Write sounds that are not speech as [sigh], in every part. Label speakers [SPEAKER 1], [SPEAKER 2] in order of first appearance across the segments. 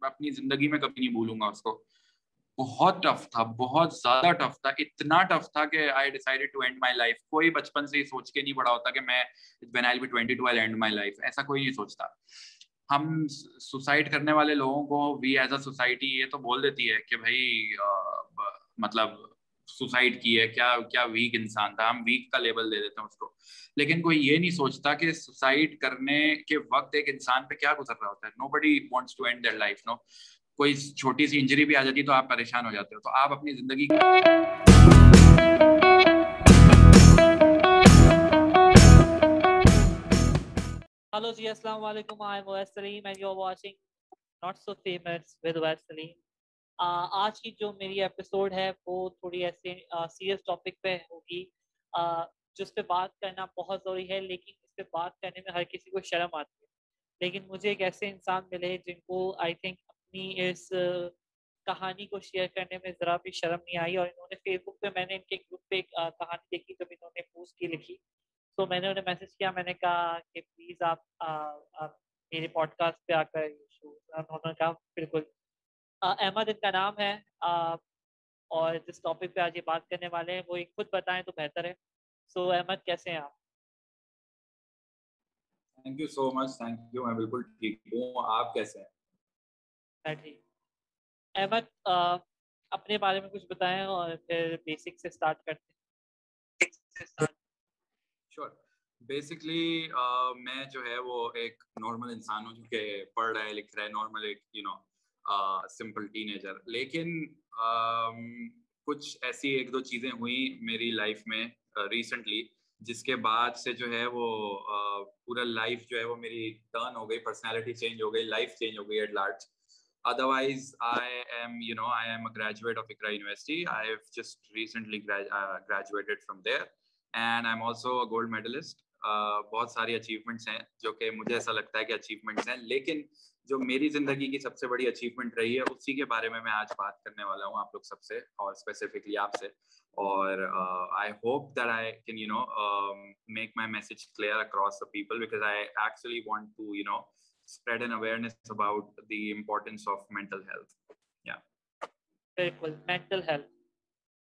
[SPEAKER 1] اپنی زندگی میں کبھی نہیں بھولوں گا اس کو۔ بہت ٹف تھا، بہت زیادہ ٹف تھا، اتنا ٹف تھا کہ آئی decided to end my life کوئی بچپن سے ہی سوچ کے نہیں پڑا ہوتا کہ میں when I be twenty two end my life ایسا کوئی نہیں سوچتا۔ ہم سوسائڈ کرنے والے لوگوں کو وی ایز اے سوسائٹی یہ تو بول دیتی ہے کہ بھائی مطلب سوسائڈ کی ہے، کیا کیا ویک انسان تھا، ہم ویک کا لیبل دے دیتے ہیں اس کو۔ لیکن کوئی یہ نہیں سوچتا کہ سوسائڈ کرنے کے وقت ایک انسان پہ کیا گزر رہا ہوتا ہے۔ Nobody wants to end their life no کوئی چھوٹی سی انجری بھی آ جاتی تو آپ پریشان ہو جاتے ہو۔ تو آپ اپنی زندگی
[SPEAKER 2] ہلو جی السلام علیکم I am Saleem and you are watching not so famous with Wes آج کی جو میری ایپیسوڈ ہے، وہ تھوڑی ایسے سیریس ٹاپک پہ ہوگی۔ جس پہ بات کرنا بہت ضروری ہے، لیکن اس پہ بات کرنے میں ہر کسی کو شرم آتی ہے۔ لیکن مجھے ایک ایسے انسان ملے جن کو آئی تھنک اپنی اس کہانی کو شیئر کرنے میں ذرا بھی شرم نہیں آئی، اور انہوں نے فیس بک پہ، میں نے ان کے گروپ پہ ایک کہانی دیکھی جب انہوں نے پوسٹ کی لکھی۔ تو میں نے انہیں میسج کیا، میں نے کہا کہ پلیز آپ میرے پوڈ کاسٹ پہ آ کر انہوں نے کہا بالکل۔ احمد ان کا نام ہے اور جس ٹاپک پہ آج یہ بات کرنے والے ہیں وہ خود بتائیں تو بہتر ہے۔ سو احمد کیسے ہیں آپ؟
[SPEAKER 1] Thank you so much thank you میں بالکل ٹھیک ہوں۔ آپ کیسے ہیں؟
[SPEAKER 2] میں ٹھیک۔ احمد اپنے بارے میں کچھ بتائیں اور پھر بیسک سے اسٹارٹ کرتے ہیں۔
[SPEAKER 1] شور بیسکلی میں جو ہے وہ ایک نارمل انسان ہوں جو کہ پڑھ رہا ہے لکھ رہا ہے نارمل ایک you know simple teenager لیکن کچھ ایسی ایک دو چیزیں ہوئیں میری لائف میں ریسنٹلی جس کے بعد سے جو ہے وہ پورا لائف جو ہے وہ میری ٹرن ہو گئی پرسنالٹی چینج ہو گئی لائف چینج ہو گئی at large otherwise I'm you know I'm a graduate of Iqra university I have just recently graduated from there and I'm also a gold medalist بہت ساری اچیومنٹس ہیں جو کہ مجھے ایسا لگتا ہے کہ اچیومنٹس ہیں. لیکن جو میری زندگی کی سب سے بڑی اچیومنٹ رہی ہے، اسی کے بارے میں میں آج بات کرنے والا ہوں آپ لوگ سب سے، اور اسپیسیفکلی آپ سے۔ اور I hope that I can you know make my message clear across the people because I actually want to you know spread an awareness about the importance of mental health یا
[SPEAKER 2] بالکل mental health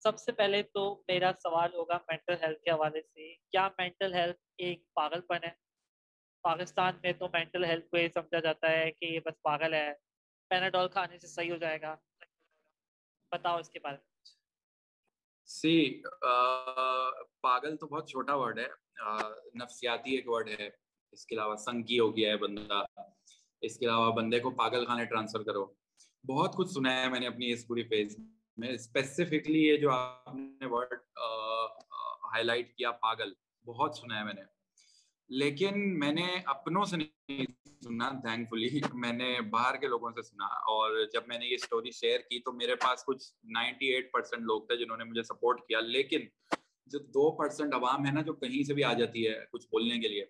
[SPEAKER 2] سب سے پہلے تو میرا سوال ہوگا mental health کے حوالے سے، کیا مینٹل ہیلتھ ایک پاگل پن ہے؟ پاکستان میں تو مینٹل ہیلتھ کو یہ سمجھا جاتا ہے کہ یہ بس پاگل ہے۔ پیناڈول کھانے سے صحیح ہو جائے گا۔ بتاؤ اس کے بارے میں۔
[SPEAKER 1] سی پاگل تو بہت چھوٹا ورڈ ہے۔ نفسیاتی ایک ورڈ ہے۔ اس کے علاوہ سنگی ہو گیا ہے بندہ۔ اس کے علاوہ بندے کو پاگل خانے ٹرانسفر کرو۔ بہت کچھ سنا ہے میں نے اپنی اس پوری فیز میں۔ اسپیسیفکلی یہ جو آپ نے ورڈ ہائی لائٹ کیا، پاگل۔ بہت سنا ہے میں نے۔ لیکن میں نے اپنوں سے نہیں سنا تھینک فلی [laughs] میں نے باہر کے لوگوں سے سنا اور جب میں نے یہ اسٹوری شیئر کی تو میرے پاس کچھ نائنٹی ایٹ پرسینٹ لوگ تھے جنہوں نے مجھے سپورٹ کیا۔ لیکن جو دو پرسینٹ عوام ہے نا جو کہیں سے بھی آ جاتی ہے کچھ بولنے کے لیے،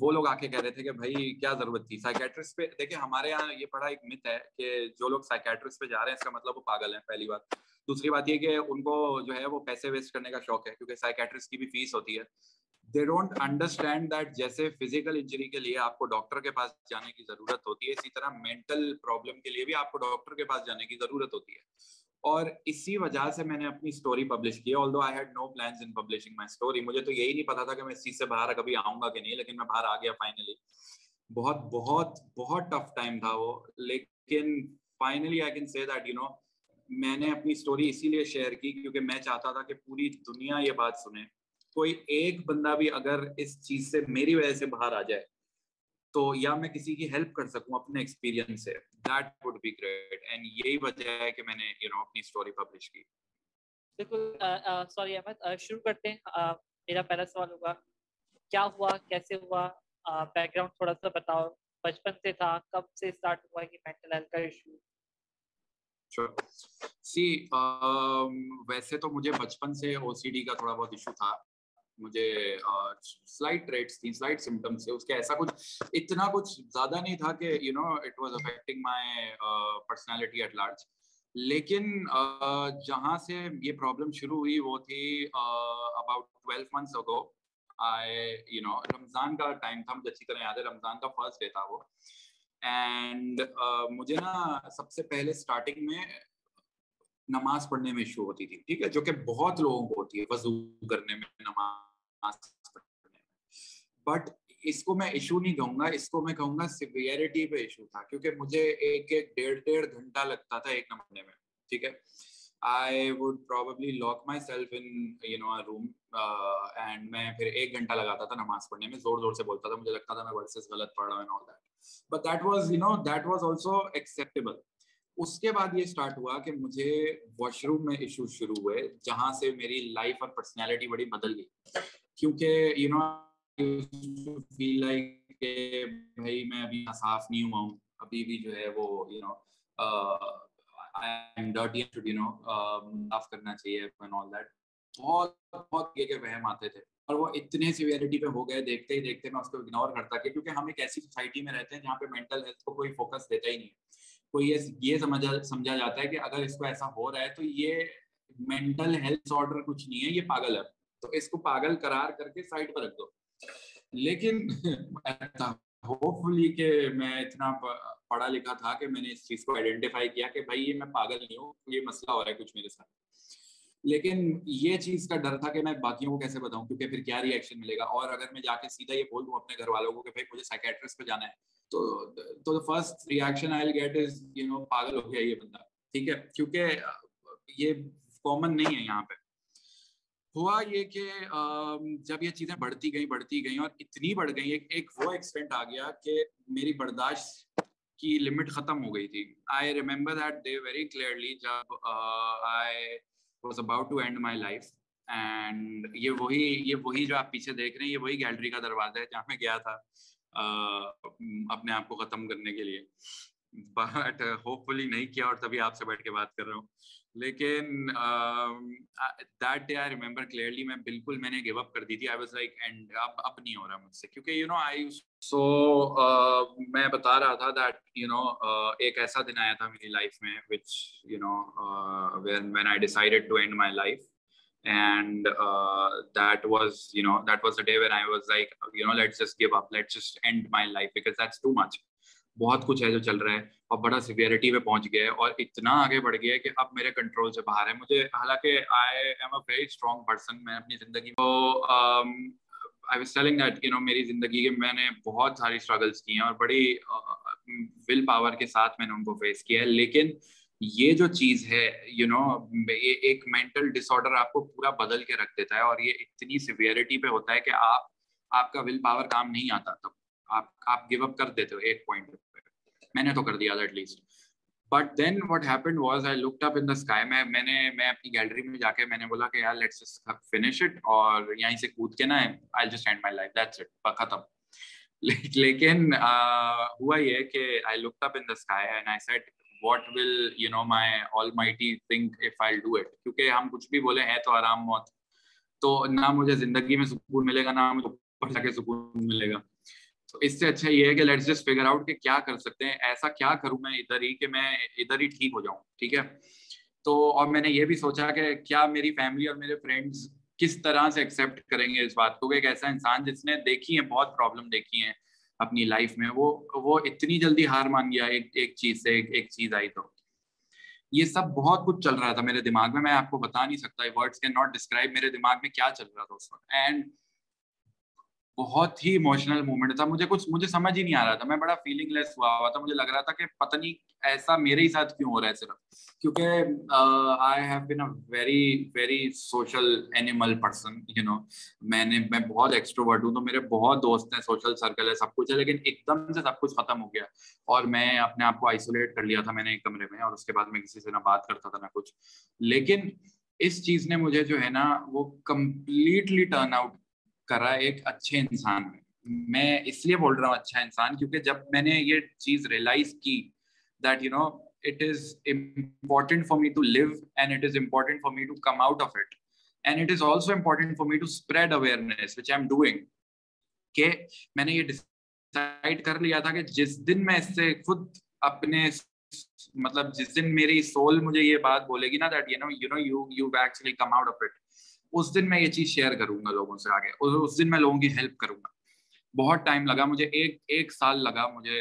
[SPEAKER 1] وہ لوگ آ کے کہہ رہے تھے کہ بھائی کیا ضرورت تھی؟ سائکیٹرسٹ پہ، دیکھیں ہمارے یہاں یہ بڑا ایک مت ہے کہ جو لوگ سائکیٹرسٹ پہ جا رہے ہیں اس کا مطلب وہ پاگل ہیں، پہلی بات۔ دوسری بات یہ کہ ان کو جو ہے وہ پیسے ویسٹ کرنے کا شوق ہے کیونکہ سائکیٹرسٹ کی بھی فیس ہوتی ہے۔ دے ڈونٹ انڈرسٹینڈ دیٹ جیسے فزیکل انجری کے لیے آپ کو ڈاکٹر کے پاس جانے کی ضرورت ہوتی ہے، اسی طرح مینٹل پرابلم کے لیے بھی آپ کو ڈاکٹر کے پاس جانے کی ضرورت ہوتی ہے۔ اور اسی وجہ سے میں نے اپنی اسٹوری پبلش کی although I had no plans in publishing my story مجھے تو یہی نہیں پتا تھا کہ میں اس چیز سے باہر کبھی آؤں گا کہ نہیں، لیکن میں باہر آ گیا فائنلی بہت بہت بہت ٹف ٹائم تھا وہ، لیکن finally I can see that you know میں نے اپنی اسٹوری اسی لیے شیئر کی کیونکہ میں چاہتا تھا کہ پوری دنیا یہ بات سنے۔ کوئی ایک بندہ بھی اگر اس چیز سے میری وجہ سے باہر آ جائے تو یا میں کسی کی ہیلپ کر سکوں اپنے ایکسپیرینس سے that would be great and یہی وجہ ہے کہ میں نے یو نو اپنی اسٹوری پبلش کی۔
[SPEAKER 2] بالکل سوری احمد شروع کرتے ہیں۔ میرا پہلا سوال ہوگا کیا ہوا؟ کیسے ہوا؟ بیک گراؤنڈ تھوڑا سا بتاؤ۔ بچپن سے تھا کب سے اسٹارٹ ہوا کہ مینٹل ہیلتھ کا ایشو
[SPEAKER 1] سی ویسے تو مجھے بچپن سے او سی ڈی کا تھوڑا بہت ایشو تھا۔ مجھے سلائٹ ٹریٹس تھیں سلائٹ سمٹمس تھے، اس کے ایسا کچھ، اتنا کچھ زیادہ نہیں تھا کہ you know it was affecting my personality at large لیکن جہاں سے یہ پرابلم شروع ہوئی وہ تھی about twelve months ago I you نو رمضان کا ٹائم تھا، مجھے اچھی طرح یاد ہے، رمضان کا فرسٹ ڈے تھا وہ. اینڈ مجھے نا سب سے پہلے اسٹارٹنگ میں نماز پڑھنے میں ایشو ہوتی تھی، ٹھیک ہے؟ جو کہ بہت لوگوں کو ہوتی ہے، وضو کرنے میں نماز پڑھنے میں۔ بٹ اس کو میں ایشو نہیں کہوں گا، اس کو میں کہوں گا سیویئرٹی پہ ایشو تھا، کیونکہ مجھے ایک ایک ڈیڑھ ڈیڑھ گھنٹہ لگتا تھا ایک نمبر میں، ٹھیک ہے؟ I would probably lock myself in you know room and میں پھر ایک گھنٹہ لگاتا تھا نماز پڑھنے میں، زور زور سے بولتا تھا، مجھے لگتا تھا میں ورسز غلط پڑھ رہا ہوں but that was you know that was also acceptable اس کے بعد یہ اسٹارٹ ہوا کہ مجھے واش روم میں ایشو شروع ہوئے، جہاں سے میری لائف اور پرسنالٹی بڑی بدل گئی۔ کیونکہ یو نو فیل لائک کہ بھائی میں ابھی صاف نہیں ہوا ہوں۔ ابھی بھی جو ہے وہ یو نو کرنا چاہیے بہت بہت یہ وہم آتے تھے۔ اور وہ اتنے سیویرٹی پہ ہو گئے، دیکھتے ہی دیکھتے میں اس کو اگنور کرتا کہ کیونکہ ہم ایک ایسی سوسائٹی میں رہتے ہیں جہاں پہ مینٹل ہیلتھ کو کوئی فوکس دیتا ہی نہیں کوئی یہ سمجھا سمجھا جاتا ہے کہ اگر اس کو ایسا ہو رہا ہے تو یہ مینٹل ہیلتھ آرڈر کچھ نہیں ہے، یہ پاگل ہے۔ تو اس کو پاگل قرار کر کے سائڈ پہ رکھ دو۔ لیکن ہوپ فلی کہ میں اتنا پڑھا لکھا تھا کہ میں نے اس چیز کو آئیڈینٹیفائی کیا کہ بھائی یہ میں پاگل نہیں ہوں، یہ مسئلہ ہو رہا ہے کچھ میرے ساتھ۔ لیکن یہ چیز کا ڈر تھا کہ میں باقیوں کو کیسے بتاؤں، کیونکہ پھر کیا ریئیکشن ملے گا؟ اور اگر میں جا کے سیدھا یہ بول دوں اپنے گھر والوں کو کہ بھائی مجھے سائکیٹرسٹ پہ جانا ہے تو تو first reaction I get is you know پاگل ہو گیا یہ بندہ۔ ٹھیک ہے، کیونکہ یہ کامن نہیں ہے یہاں پہ۔ ہوا یہ کہ جب یہ چیزیں بڑھتی گئیں بڑھتی گئیں اور اتنی بڑھ گئی ایک وہ ایکسٹینٹ آ گیا کہ میری برداشت کی لمٹ ختم ہو گئی تھی۔ I remember that day very clearly جب I was about to end my life and یہ وہی یہ وہی جو آپ پیچھے دیکھ رہے ہیں، یہ وہی گیلری کا دروازہ ہے جہاں میں گیا تھا۔ اپنے آپ کو ختم کرنے کے لیے۔ بٹ ہوپ فلی نہیں کیا اور تبھی آپ سے بیٹھ کے بات کر رہا ہوں۔ لیکن that day I remember clearly میں بالکل میں نے گیو اپ کر دی تھی۔ آئی واز لائک اینڈ اب اب نہیں ہو رہا مجھ سے کیونکہ یو نو آئی سو میں بتا رہا تھا دیٹ یو نو ایک ایسا دن آیا تھا میری لائف میں which you know when when I decided to end my life and that was you know that was day when I was like you know let's just give up let's just end my life because that's too much بہت کچھ ہے جو چل رہا ہے اور بڑا سیویئرٹی پہ پہنچ گیا ہے اور اتنا آگے بڑھ گیا ہے کہ اب میرے کنٹرول سے باہر ہے۔ مجھے حالانکہ I'm a very strong person میں اپنی زندگی کو I was telling that you know میری زندگی کے میں نے بہت ساری اسٹرگلس کی ہیں اور بڑی uh, ول پاور کے ساتھ میں نے ان کو فیس کیا ہے۔ لیکن یہ جو چیز ہے یو نو ایک مینٹل ڈس آرڈر آپ کو پورا بدل کے رکھ دیتا ہے اور یہ اتنی سیویئرٹی پہ ہوتا ہے کہ آپ آپ کا ول پاور کام نہیں آتا تب۔ آپ آپ گیو اپ کر دیتے ہو ایک پوائنٹ پہ۔ میں نے تو کر دیا at least but then what happen was I looked up in the sky میں میں نے، میں اپنی گیلری میں جا کے میں نے بولا کہ یار لیٹس فنش اٹ اور یہیں سے کود کے نا I just end my life that's it ختم لیکن ہوا یہ کہ I looked up in the sky and I said what will you know my almighty think if I do it کیونکہ ہم کچھ بھی بولے ہیں تو آرام موت. تو نہ مجھے زندگی میں سکون ملے گا، نہ مجھے اوپر جا کے سکون ملے گا. تو اس سے اچھا یہ ہے کہ لیٹس جسٹ فگر آؤٹ کہ کیا کر سکتے ہیں، ایسا کیا کروں میں ادھر ہی کہ میں ادھر ہی ٹھیک ہو جاؤں، ٹھیک ہے؟ تو اور میں نے یہ بھی سوچا کہ کیا میری فیملی اور میرے فرینڈس کس طرح سے ایکسیپٹ کریں گے اس بات کو کہ ایک ایسا انسان جس نے دیکھی ہے بہت پرابلم دیکھی ہیں اپنی لائف میں، وہ وہ اتنی جلدی ہار مان گیا، ایک ایک چیز سے، ایک ایک چیز آئی تو۔ یہ سب بہت کچھ چل رہا تھا میرے دماغ میں میں آپ کو بتا نہیں سکتا ورڈس کین ناٹ ڈسکرائب میرے دماغ میں کیا چل رہا تھا اس وقت۔ اینڈ بہت ہی ایموشنل مومنٹ تھا۔ مجھے کچھ مجھے سمجھ ہی نہیں آ رہا تھا۔ میں بڑا فیلنگ لیس ہوا ہوا تھا۔ مجھے لگ رہا تھا کہ پتہ نہیں ایسا میرے ہی ساتھ کیوں ہو رہا ہے صرف۔ کیونکہ I have been a very very social animal person you know میں نے میں بہت ایکسٹروورٹ ہوں تو میرے بہت دوست ہیں۔ سوشل سرکل ہے، سب کچھ ہے، لیکن ایک دم سے سب کچھ ختم ہو گیا۔ اور میں اپنے آپ کو آئسولیٹ کر لیا تھا میں نے ایک کمرے میں اور اس کے بعد میں کسی سے نہ بات کرتا تھا، نہ کچھ۔ لیکن اس چیز نے مجھے جو ہے نا وہ کمپلیٹلی ٹرن آؤٹ کرا ایک اچھے انسان میں۔ میں اس لیے بول رہا ہوں اچھا انسان، کیونکہ جب میں نے یہ چیز ریئلائز کی that you know it is important for me to live and it is important for me to come out of it and it is also important for me to spread awareness which I'm doing کہ میں نے یہ decide کر لیا تھا کہ جس دن میں اس سے خود اپنے مطلب جس دن میری سول مجھے یہ بات بولے گی نا that you know you know you you actually come out of it اس دن میں یہ چیز شیئر کروں گا لوگوں سے آگے. اور اس دن میں لوگوں کی ہیلپ کروں گا. بہت ٹائم لگا مجھے. ایک ایک سال لگا مجھے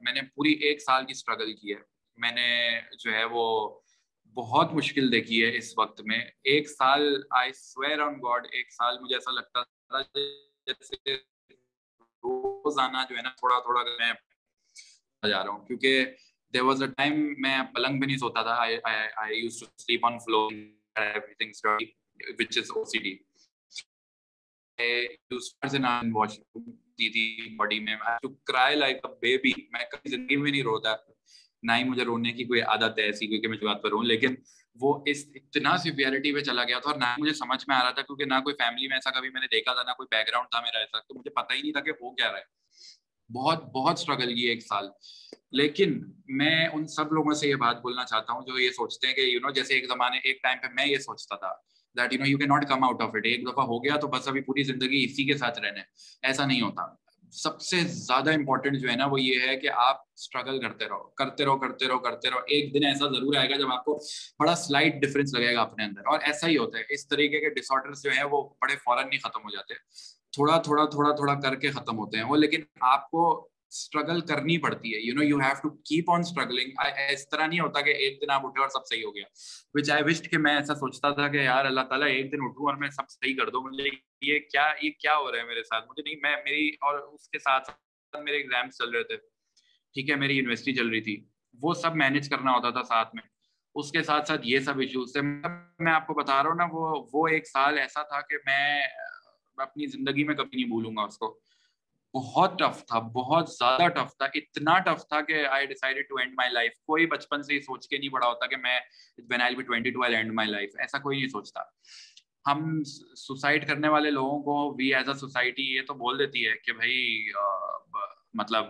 [SPEAKER 1] میں نے پوری ایک سال کی اسٹرگل کی ہے. میں نے جو ہے وہ بہت مشکل دیکھی ہے اس وقت میں. ایک سال آئی سویر آن گاڈ ایک سال مجھے ایسا لگتا تھا جیسے روزانہ جو ہے نا تھوڑا تھوڑا میں جا رہا ہوں. کیونکہ دیر واز اے ٹائم میں پلنگ بھی نہیں سوتا تھا. I used to sleep on floor everything which is O C D body میں. کبھی زندگی میں نہیں روتا. نہ ہی مجھے رونے کی کوئی عادت ہے ایسی کیونکہ میں بات پر ہوں. لیکن وہ اس اتنا سیویئرٹی پہ چلا گیا تھا اور نہ مجھے سمجھ میں آ رہا تھا کیونکہ نہ کوئی فیملی میں ایسا کبھی میں نے دیکھا تھا، نہ کوئی بیک گراؤنڈ تھا میرا ایسا، تو مجھے پتہ ہی نہیں تھا کہ ہو کیا رہا ہے۔ بہت بہت اسٹرگل کی ایک سال۔ لیکن میں ان سب لوگوں سے یہ بات بولنا چاہتا ہوں جو یہ سوچتے ہیں کہ یو نو جیسے ایک زمانے، ایک ٹائم پہ میں یہ سوچتا تھا۔ That you know you can not come out of it ایک دفعہ ہو گیا تو بس ابھی پوری زندگی اسی کے ساتھ رہنے ایسا نہیں ہوتا سب سے زیادہ امپورٹنٹ جو ہے نا وہ یہ ہے کہ آپ اسٹرگل کرتے رہو کرتے رہو کرتے رہو کرتے رہو ایک دن ایسا ضرور آئے گا جب آپ کو بڑا سلائٹ ڈفرینس لگے گا اپنے اندر اور ایسا ہی ہوتا ہے اس طریقے کے ڈس آرڈر جو ہیں وہ بڑے فوراً نہیں ختم ہو جاتے تھوڑا تھوڑا تھوڑا تھوڑا کر کے ختم ہوتے ہیں وہ لیکن آپ کو اسٹرگل کرنی پڑتی ہے. You know you have to keep on struggling اس طرح نہیں ہوتا کہ ایک دن آپ اٹھے اور سب صحیح ہو گیا. وچ آئی وشڈ کہ میں ایسا سوچتا تھا کہ یار اللہ تعالیٰ ایک دن اٹھوں اور میں سب صحیح کر دوں. مجھے یہ کیا یہ کیا ہو رہا ہے میرے ساتھ؟ مجھے نہیں، میں، میری اور اس کے ساتھ میرے ایگزامس چل رہے تھے. ٹھیک ہے، میری یونیورسٹی چل رہی تھی. وہ سب مینیج کرنا ہوتا تھا ساتھ میں. اس کے ساتھ ساتھ یہ سب ایشوز تھے. میں آپ کو بتا رہا ہوں نا، وہ وہ ایک سال ایسا تھا کہ میں اپنی زندگی میں کبھی نہیں بھولوں گا اس کو. بہت ٹف تھا، بہت زیادہ ٹف تھا۔ اتنا ٹف تھا کہ آئی decided to end my life کوئی بچپن سے ہی سوچ کے نہیں بڑا ہوتا کہ میں when I be twenty two I end my life ایسا کوئی نہیں سوچتا۔ ہم سوسائڈ کرنے والے لوگوں کو وی ایز اے سوسائٹی یہ تو بول دیتی ہے کہ بھائی مطلب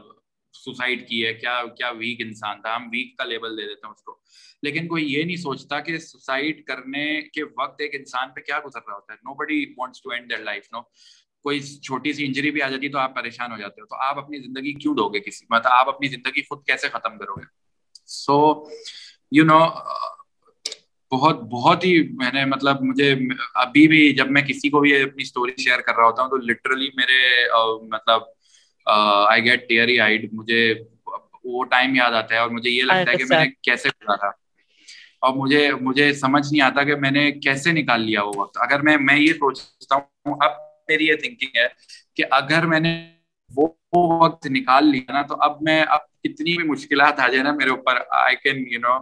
[SPEAKER 1] سوسائڈ کی ہے۔ کیا کیا ویک انسان تھا۔ ہم ویک کا لیبل دے دیتے ہیں اس کو۔ لیکن کوئی یہ نہیں سوچتا کہ سوسائڈ کرنے کے وقت ایک انسان پہ کیا گزر رہا ہوتا ہے۔ Nobody wants to end their life no کوئی چھوٹی سی انجری بھی آ جاتی ہے تو آپ پریشان ہو جاتے ہو تو آپ اپنی زندگی کیوں دو گے کسی؟ مطلب آپ اپنی زندگی خود کیسے ختم کرو گے؟ سو یو نو بہت بہت ہی میں نے مطلب مجھے ابھی بھی جب میں کسی کو بھی اپنی اسٹوری شیئر کر رہا ہوتا ہوں تو لٹرلی میرے مطلب آئی گیٹ ٹیئر آئیڈ مجھے وہ ٹائم یاد آتا ہے اور مجھے یہ لگتا ہے کہ میں نے کیسے گزارا اور مجھے مجھے سمجھ نہیں آتا کہ میں نے کیسے نکال لیا وہ وقت۔ اگر میں میں یہ سوچتا ہوں اب میری یہ تھنکنگ ہے کہ اگر میں نے وہ وقت نکال لیا نا تو اب میں اب کتنی بھی مشکلات آ جائے نا میرے اوپر I can you know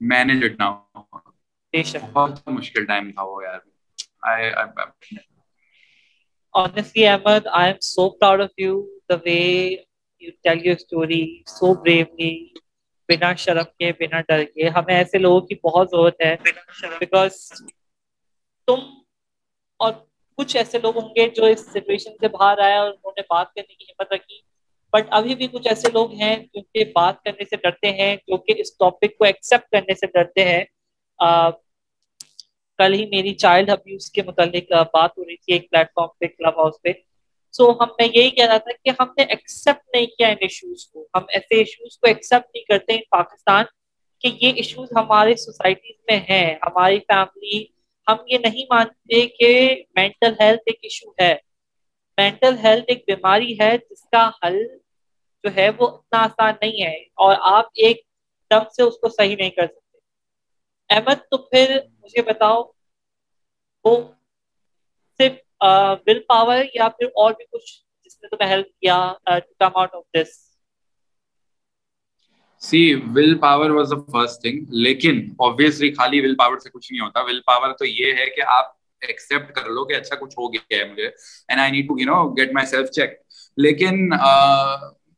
[SPEAKER 1] manage it now بہت مشکل ٹائم تھا وہ یار۔
[SPEAKER 2] Honestly, Ahmed, I am so proud of you. The way you tell your story so bravely, بنا شرم کے بنا ڈر کے ہمیں ایسے لوگوں کی بہت ضرورت ہے بیکاز تم اور کچھ ایسے لوگ ہوں گے جو اس سچویشن سے باہر آئے اور انہوں نے بات کرنے کی ہمت رکھی۔ بٹ ابھی بھی کچھ ایسے لوگ ہیں جو کہ بات کرنے سے ڈرتے ہیں، جو کہ اس ٹاپک کو ایکسیپٹ کرنے سے ڈرتے ہیں۔ کل ہی میری چائلڈ ابیوز کے متعلق بات ہو رہی تھی ایک پلیٹ فارم پہ کلب ہاؤس پہ۔ سو ہم، میں یہی کہہ رہا تھا کہ ہم نے ایکسیپٹ نہیں کیا ان ایشوز کو۔ ہم ایسے ایشوز کو ایکسیپٹ نہیں کرتے ان پاکستان کہ یہ ایشوز ہمارے سوسائٹیز میں ہیں، ہماری فیملی ہم یہ نہیں مانتے کہ مینٹل ہیلتھ ایک ایشو ہے۔ مینٹل ہیلتھ ایک بیماری ہے جس کا حل جو ہے وہ اتنا آسان نہیں ہے اور آپ ایک دم سے اس کو صحیح نہیں کر سکتے۔ احمد، تو پھر مجھے بتاؤ، وہ صرف ول پاور یا پھر اور بھی کچھ جس نے تمہیں ہیلپ کیا to come out of this
[SPEAKER 1] see will power was the first thing لیکن obviously خالی ول پاور سے کچھ نہیں ہوتا ول پاور تو یہ ہے کہ آپ ایکسپٹ کر لو کہ اچھا کچھ ہو گیا ہے مجھے and I need to you know get myself check لیکن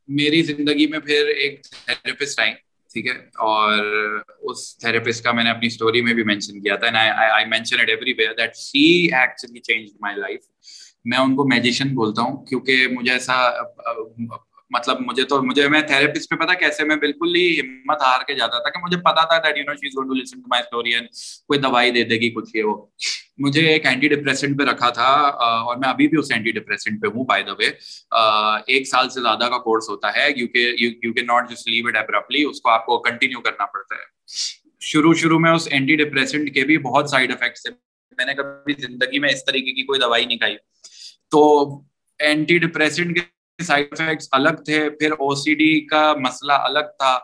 [SPEAKER 1] میری زندگی میں پھر ایک تھراپسٹ آئی ٹھیک ہے اور اس تھراپسٹ کا میں نے اپنی اسٹوری میں بھی مینشن کیا تھا I mention it everywhere that she actually change my life میں ان کو میجیشین بولتا ہوں کیونکہ مجھے ایسا مطلب مجھے تو مجھے میں تھراپسٹ پہ پتا کیسے میں بالکل ہی ہمت ہار کے جاتا تھا کہ مجھے پتا تھا that you know she is going to listen to my story and کوئی دوائی دے دے گی کچھ یہ وہ۔ مجھے ایک اینٹی ڈپریسنٹ پہ رکھا تھا اور میں ابھی بھی اس اینٹی ڈپریسنٹ پہ ہوں بائی دا وے ایک سال سے زیادہ کا کورس ہوتا ہے کیونکہ you can not just leave it abruptly اس کو آپ کو کنٹینیو کرنا پڑتا ہے۔ شروع شروع میں اس اینٹی ڈپریسنٹ کے بھی بہت سائڈ افیکٹس ہیں میں نے کبھی زندگی میں اس طریقے کی کوئی دوائی نہیں کھائی۔ تو اینٹی ڈپریسنٹ کے سائڈ افیکٹس الگ تھے، پھر او سی ڈی کا مسئلہ الگ تھا،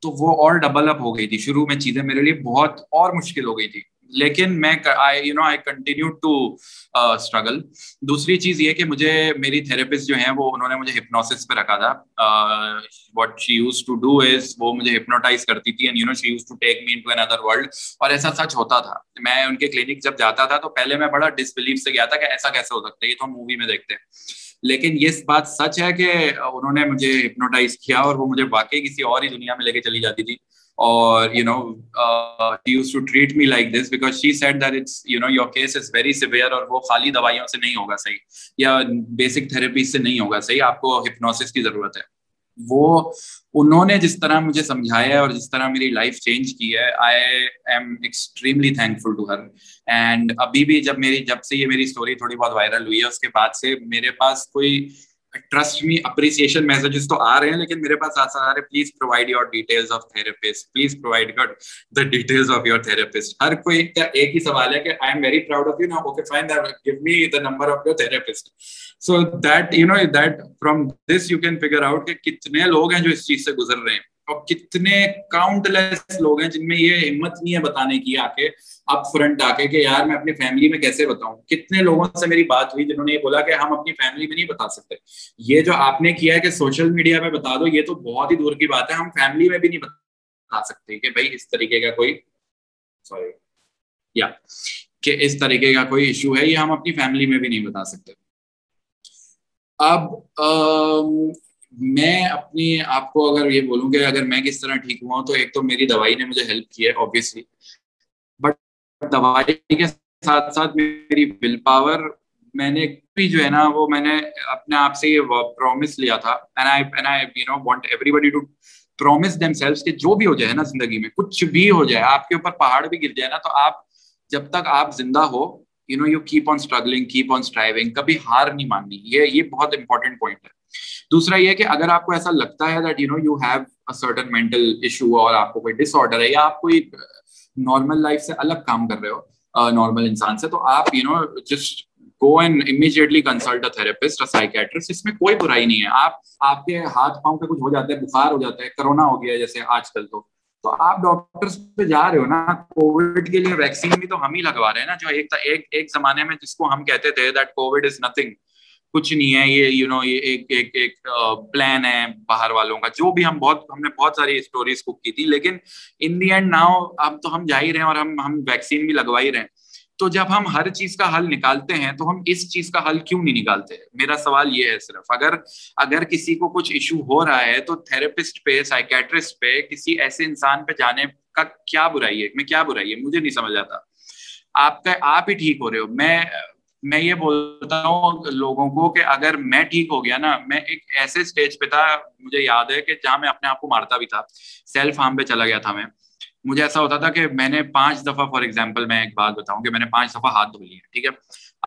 [SPEAKER 1] تو وہ اور ڈبل اپ ہو گئی تھی۔ شروع میں چیزیں میرے لیے بہت اور مشکل ہو گئی تھی۔ لیکن میں I you know I continue to struggle دوسری چیز یہ کہ مجھے میری تھراپسٹ جو ہیں، وہ، انہوں نے مجھے ہپنوسس پہ رکھا تھا۔ What she used to do is وہ مجھے ہپنوٹائز کرتی تھی and you know she used to take me into inner world اور ایسا سچ ہوتا تھا۔ میں ان کے کلینک جب جاتا تھا، تو پہلے میں بڑا ڈسبلیو سے گیا تھا کہ ایسا کیسے ہو سکتا ہے؟ یہ تو ہم مووی میں دیکھتے ہیں۔ لیکن یہ بات سچ ہے کہ انہوں نے مجھے ہپنوٹائز کیا اور وہ مجھے واقعی کسی اور ہی دنیا میں لے کے چلی جاتی تھی اور you know she used to treat me like this because she said that it's you know your case is very severe اور وہ خالی دوائیوں سے نہیں ہوگا صحیح یا بیسک تھراپی سے نہیں ہوگا صحیح، آپ کو ہپنوسس کی ضرورت ہے۔ وہ انہوں نے جس طرح مجھے سمجھایا ہے اور جس طرح میری لائف چینج کی ہے I'm extremely thankful to her and ابھی بھی جب میری جب سے یہ میری اسٹوری تھوڑی بہت وائرل ہوئی ہے، اس کے بعد سے میرے پاس کوئی ٹرسٹ می اپریسیشن میسجز تو آ رہے ہیں، لیکن میرے پاس آسان آ رہے please provide your details of therapist please provide your the details of your therapist ہر کوئی کا ایک ہی سوال ہے کہ I'm very proud of you نا okay fine give me the number of your therapist so that you know that from this you can figure out کہ کتنے لوگ ہیں جو اس چیز سے گزر رہے ہیں. اور کتنے کاؤنٹ لیس لوگ ہیں جن میں یہ ہمت نہیں ہے بتانے کی آ کے اب فرنٹ آ کے کہ یار میں اپنی فیملی میں کیسے بتاؤں؟ کتنے لوگوں سے میری بات ہوئی جنہوں نے یہ بولا کہ ہم اپنی فیملی میں نہیں بتا سکتے؟ یہ جو آپ نے کیا ہے کہ سوشل میڈیا پہ بتا دو، یہ تو بہت ہی دور کی بات ہے، ہم فیملی میں بھی نہیں بتا سکتے کہ بھائی اس طریقے کا کوئی سوری یا کہ اس طریقے کا کوئی ایشو ہے، یہ ہم اپنی فیملی میں بھی نہیں بتا سکتے۔ اب میں اپنے آپ کو اگر یہ بولوں کہ اگر میں کس طرح ٹھیک ہوا ہوں، تو ایک تو میری دوائی نے مجھے ہیلپ کی ہے آبویسلی بٹ دوائی کے ساتھ ساتھ میری ول پاور میں نے بھی جو ہے نا، وہ میں نے اپنے آپ سے یہ پرومس لیا تھا. کہ جو بھی ہو جائے نا زندگی میں، کچھ بھی ہو جائے، آپ کے اوپر پہاڑ بھی گر جائے نا، تو آپ جب تک آپ زندہ ہو you know you keep on struggling keep on striving کبھی ہار نہیں ماننی یہ یہ بہت امپورٹنٹ پوائنٹ ہے دوسرا یہ کہ اگر آپ کو ایسا لگتا ہے that you know you have certain mental issue اور آپ کو کوئی ڈس آرڈر ہے یا آپ کوئی نارمل لائف سے الگ کام کر رہے ہو نارمل انسان سے تو آپ you know just go and immediately consult a therapist psychiatrist اس میں کوئی برائی نہیں ہے آپ آپ کے ہاتھ پاؤں پہ کچھ ہو جاتا ہے بخار ہو جاتا ہے کرونا ہو گیا جیسے آج کل تو تو آپ ڈاکٹر پہ جا رہے ہو نا کووڈ کے لیے ویکسین بھی تو ہم ہی لگوا رہے ہیں نا، جو ایک ایک ایک زمانے میں جس کو ہم کہتے تھے دیٹ کووڈ از نتھنگ کچھ نہیں ہے، یہ یو نو یہ ایک ایک ایک پلان ہے باہر والوں کا، جو بھی ہم بہت، ہم نے بہت ساری اسٹوریز کو کی تھی، لیکن ان دی اینڈ ناؤ اب تو ہم جا ہی رہے ہیں اور ہم ہم ویکسین بھی لگوا ہی رہے ہیں۔ تو جب ہم ہر چیز کا حل نکالتے ہیں تو ہم اس چیز کا حل کیوں نہیں نکالتے؟ میرا سوال یہ ہے صرف، اگر اگر کسی کو کچھ ایشو ہو رہا ہے تو تھراپسٹ پہ سائکیٹرسٹ پہ، کسی ایسے انسان پہ جانے کا کیا برائی ہے؟ میں کیا برائی ہے؟ مجھے نہیں سمجھ آتا۔ آپ کا، آپ ہی ٹھیک ہو رہے ہو۔ میں میں یہ بولتا ہوں لوگوں کو کہ اگر میں ٹھیک ہو گیا نا، میں ایک ایسے اسٹیج پہ تھا، مجھے یاد ہے کہ جہاں میں اپنے آپ کو مارتا بھی تھا سیلف ہارم پہ چلا گیا تھا میں۔ مجھے ایسا ہوتا تھا کہ میں نے پانچ دفعہ فار ایگزامپل میں ایک بات بتاؤں کہ میں نے پانچ دفعہ ہاتھ دھو لیے، ٹھیک ہے؟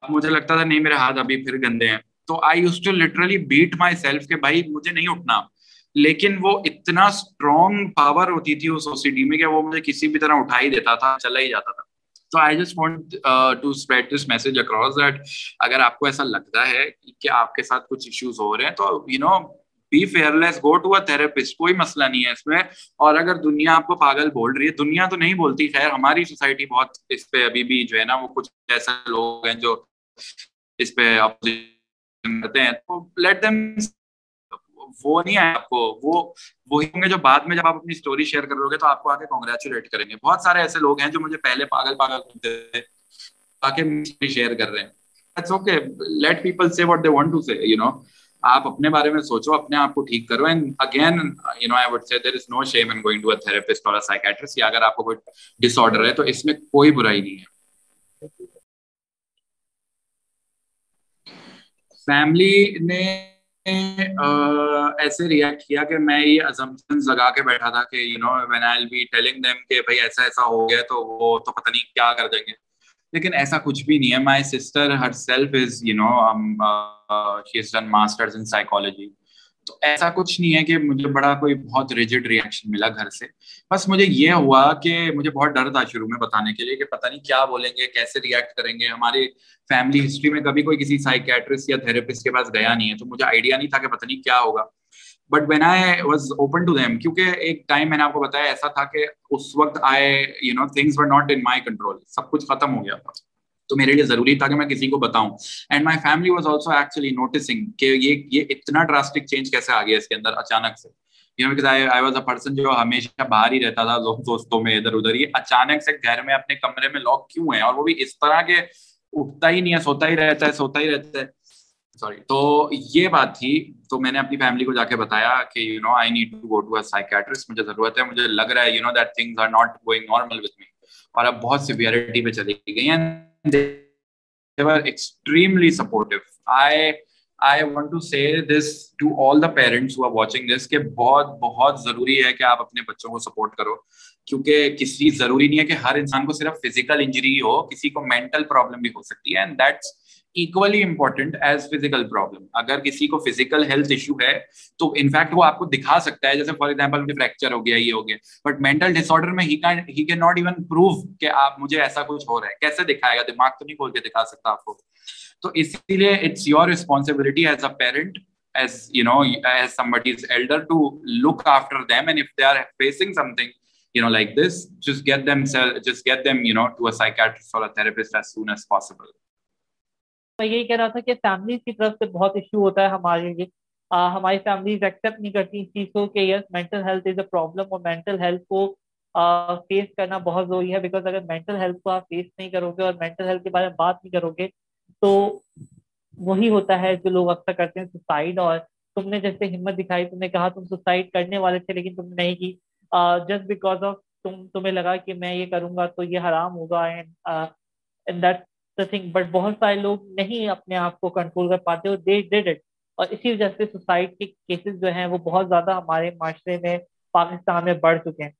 [SPEAKER 1] اب مجھے لگتا تھا نہیں میرے ہاتھ ابھی پھر گندے ہیں۔ تو I used to literally beat myself کہ بھائی مجھے نہیں اٹھنا۔ لیکن وہ اتنا اسٹرانگ پاور ہوتی تھی اس سوسائٹی میں کہ وہ مجھے کسی بھی طرح اٹھا ہی دیتا تھا، چلا ہی جاتا تھا۔ تو I just want to spread this message across that اگر آپ کو ایسا لگتا ہے کہ آپ کے ساتھ کچھ ایشوز ہو رہے ہیں تو you know be fearless go to a therapist کوئی مسئلہ نہیں ہے اس میں۔ اور اگر دنیا آپ کو پاگل بول رہی ہے، دنیا تو نہیں بولتی۔ خیر، ہماری سوسائٹی بہت اس پہ ابھی بھی جو ہے نا، وہ کچھ ایسے لوگ ہیں جو اس پہ کرتے ہیں۔ تو لیٹ دم وہ نہیں آئے آپ کو، وہ، وہی ہوں گے جو بعد میں جب آپ اپنی اسٹوری شیئر کرو گے تو آپ کو آ کے کانگریچولیٹ کریں گے۔ بہت سارے ایسے لوگ ہیں جو مجھے پہلے پاگل پاگل کرتے آ کے شیئر کر رہے ہیں۔ Let people say what they want to say you know آپ اپنے بارے میں سوچو، اپنے آپ کو ٹھیک کرو۔ And again you know I would say there is no shame in going to a therapist اور یا اگر آپ کو کوئی ڈس آرڈر ہے تو اس میں کوئی برائی نہیں ہے۔ فیملی نے uh, ایسے ریئیکٹ کیا کہ میں یہ ازمپشن لگا کے بیٹھا تھا کہ you know when I be telling them کہ بھائی ایسا ایسا ہو گیا تو وہ تو پتہ نہیں کیا کر دیں گے۔ لیکن ایسا کچھ بھی نہیں ہے۔ My sister herself is you know she is done in psychology تو ایسا کچھ نہیں ہے کہ مجھے بڑا کوئی بہت ریجڈ ریئیکشن ملا گھر سے۔ بس مجھے یہ ہوا کہ مجھے بہت ڈر تھا شروع میں بتانے کے لیے کہ پتہ نہیں کیا بولیں گے، کیسے ریئیکٹ کریں گے۔ ہماری فیملی ہسٹری میں کبھی کوئی کسی سائیکیٹرسٹ یا تھراپسٹ کے پاس گیا نہیں ہے، تو مجھے آئیڈیا نہیں تھا کہ پتہ نہیں کیا ہوگا۔ But when I was open to them کیونکہ ایک ٹائم میں نے آپ کو بتایا ایسا تھا کہ اس وقت آئے you know things were not in my control سب کچھ ختم ہو گیا تھا۔ تو میرے لیے ضروری تھا کہ میں کسی کو بتاؤں۔ And my family was also actually noticing کہ یہ یہ اتنا ڈراسٹک چینج کیسے آ گیا اس کے اندر اچانک سے۔ پرسن جو ہمیشہ باہر ہی رہتا تھا دوستوں میں، ادھر ادھر۔ یہ اچانک سے گھر میں اپنے کمرے میں لاک کیوں ہے اور وہ بھی اس طرح کے اٹھتا ہی نہیں ہے، سوتا ہی رہتا ہے، سوتا ہی رہتا ہے۔ سوری تو یہ بات تھی۔ تو میں نے اپنی فیملی کو جا کے بتایا کہ you know I need to go to psychiatrist مجھے ضرورت ہے، مجھے لگ رہا ہے you know that things are not going normal with me اور اب بہت سیویئرٹی پہ چلی گئی ہیں۔ Extremely supportive I I want to say this to all the parents who are watching this کہ بہت بہت ضروری ہے کہ آپ اپنے بچوں کو سپورٹ کرو۔ کیونکہ کسی ضروری نہیں ہے کہ ہر انسان کو صرف فزیکل انجری ہو، کسی کو مینٹل پرابلم بھی ہو سکتی ہے and that's equally important as physical problem اگر کسی کو فزیکل ہیلتھ ایشو ہے، تو انفیکٹ وہ آپ کو دکھا سکتا ہے، جیسے فار ایگزامپل مجھے فریکچر ہو گیا، یہ ہو گیا۔ بٹ مینٹل ڈس آرڈر میں ہی کین ناٹ ایون پروو کہ آپ مجھے ایسا کچھ ہو رہا ہے۔ کیسے دکھائے گا؟ دماغ تو نہیں کھول کے دکھا سکتا آپ کو۔ تو اسی لیے it's your responsibility as a parent as you know as somebody's elder to look after them. And if they are facing something you know like this just get them just get them you know to a psychiatrist or a therapist as soon as possible.
[SPEAKER 2] میں یہی کہہ رہا تھا کہ families کی طرف سے بہت ایشو ہوتا ہے ہمارے لیے۔ ہماری فیملیز ایکسیپٹ نہیں کرتی اس چیز کو کہ yes mental health is a problem اور مینٹل ہیلتھ کو فیس کرنا بہت ضروری ہے بیکاز اگر مینٹل ہیلتھ کو آپ فیس نہیں کرو گے اور مینٹل ہیلتھ کے بارے میں بات نہیں کرو گے، تو وہی ہوتا ہے جو لوگ اکثر کرتے ہیں سوسائڈ اور تم نے جیسے ہمت دکھائی، تم نے کہا تم سوسائڈ کرنے والے تھے لیکن تم نے نہیں کی۔ جسٹ بیکاز آف تم، تمہیں لگا کہ میں یہ کروں گا تو یہ حرام ہوگا۔ اینڈ دیٹ تھنگ بٹ بہت سارے لوگ نہیں اپنے آپ کو کنٹرول کر پاتے اور دے ڈیڈ اٹ اور اسی وجہ سے سوسائڈ کے کیسز جو ہیں وہ بہت زیادہ ہمارے معاشرے میں پاکستان میں بڑھ چکے ہیں.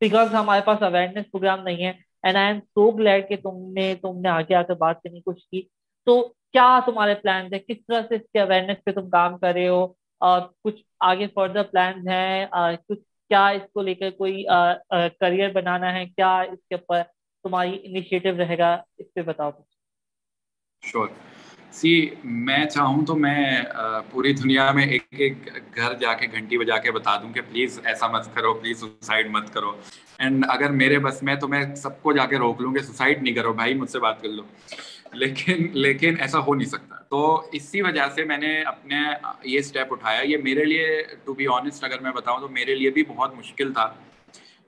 [SPEAKER 2] بیکاز ہمارے پاس اویئرنیس پروگرام نہیں ہے and I am so glad کہ تم نے تم نے آگے آ کر بات کرنے کی کوشش کی. تو کیا تمہارے پلانس ہیں؟ کس طرح سے اس کے اویئرنیس پہ تم کام کر رہے ہو؟ اور کچھ آگے فردر پلانس ہیں؟ کچھ کیا اس کو لے کر کوئی کریئر بنانا ہے؟ کیا اس کے اوپر تمہاری انیشیٹو رہے گا، اس پہ بتاؤ۔
[SPEAKER 1] شور سی میں چاہوں تو میں پوری دنیا میں ایک ایک گھر جا کے، گھنٹی بجا کے بتا دوں کہ پلیز ایسا مت کرو پلیز سوسائڈ مت کرو۔ اینڈ اگر میرے بس میں تو میں سب کو جا کے روک لوں کہ سوسائڈ نہیں کرو۔ بھائی، مجھ سے بات کر لو۔ لیکن لیکن ایسا ہو نہیں سکتا۔ تو اسی وجہ سے میں نے اپنے یہ اسٹیپ اٹھایا۔ یہ میرے لیے ٹو بی آنےسٹ اگر میں بتاؤں تو میرے لیے بھی بہت مشکل تھا۔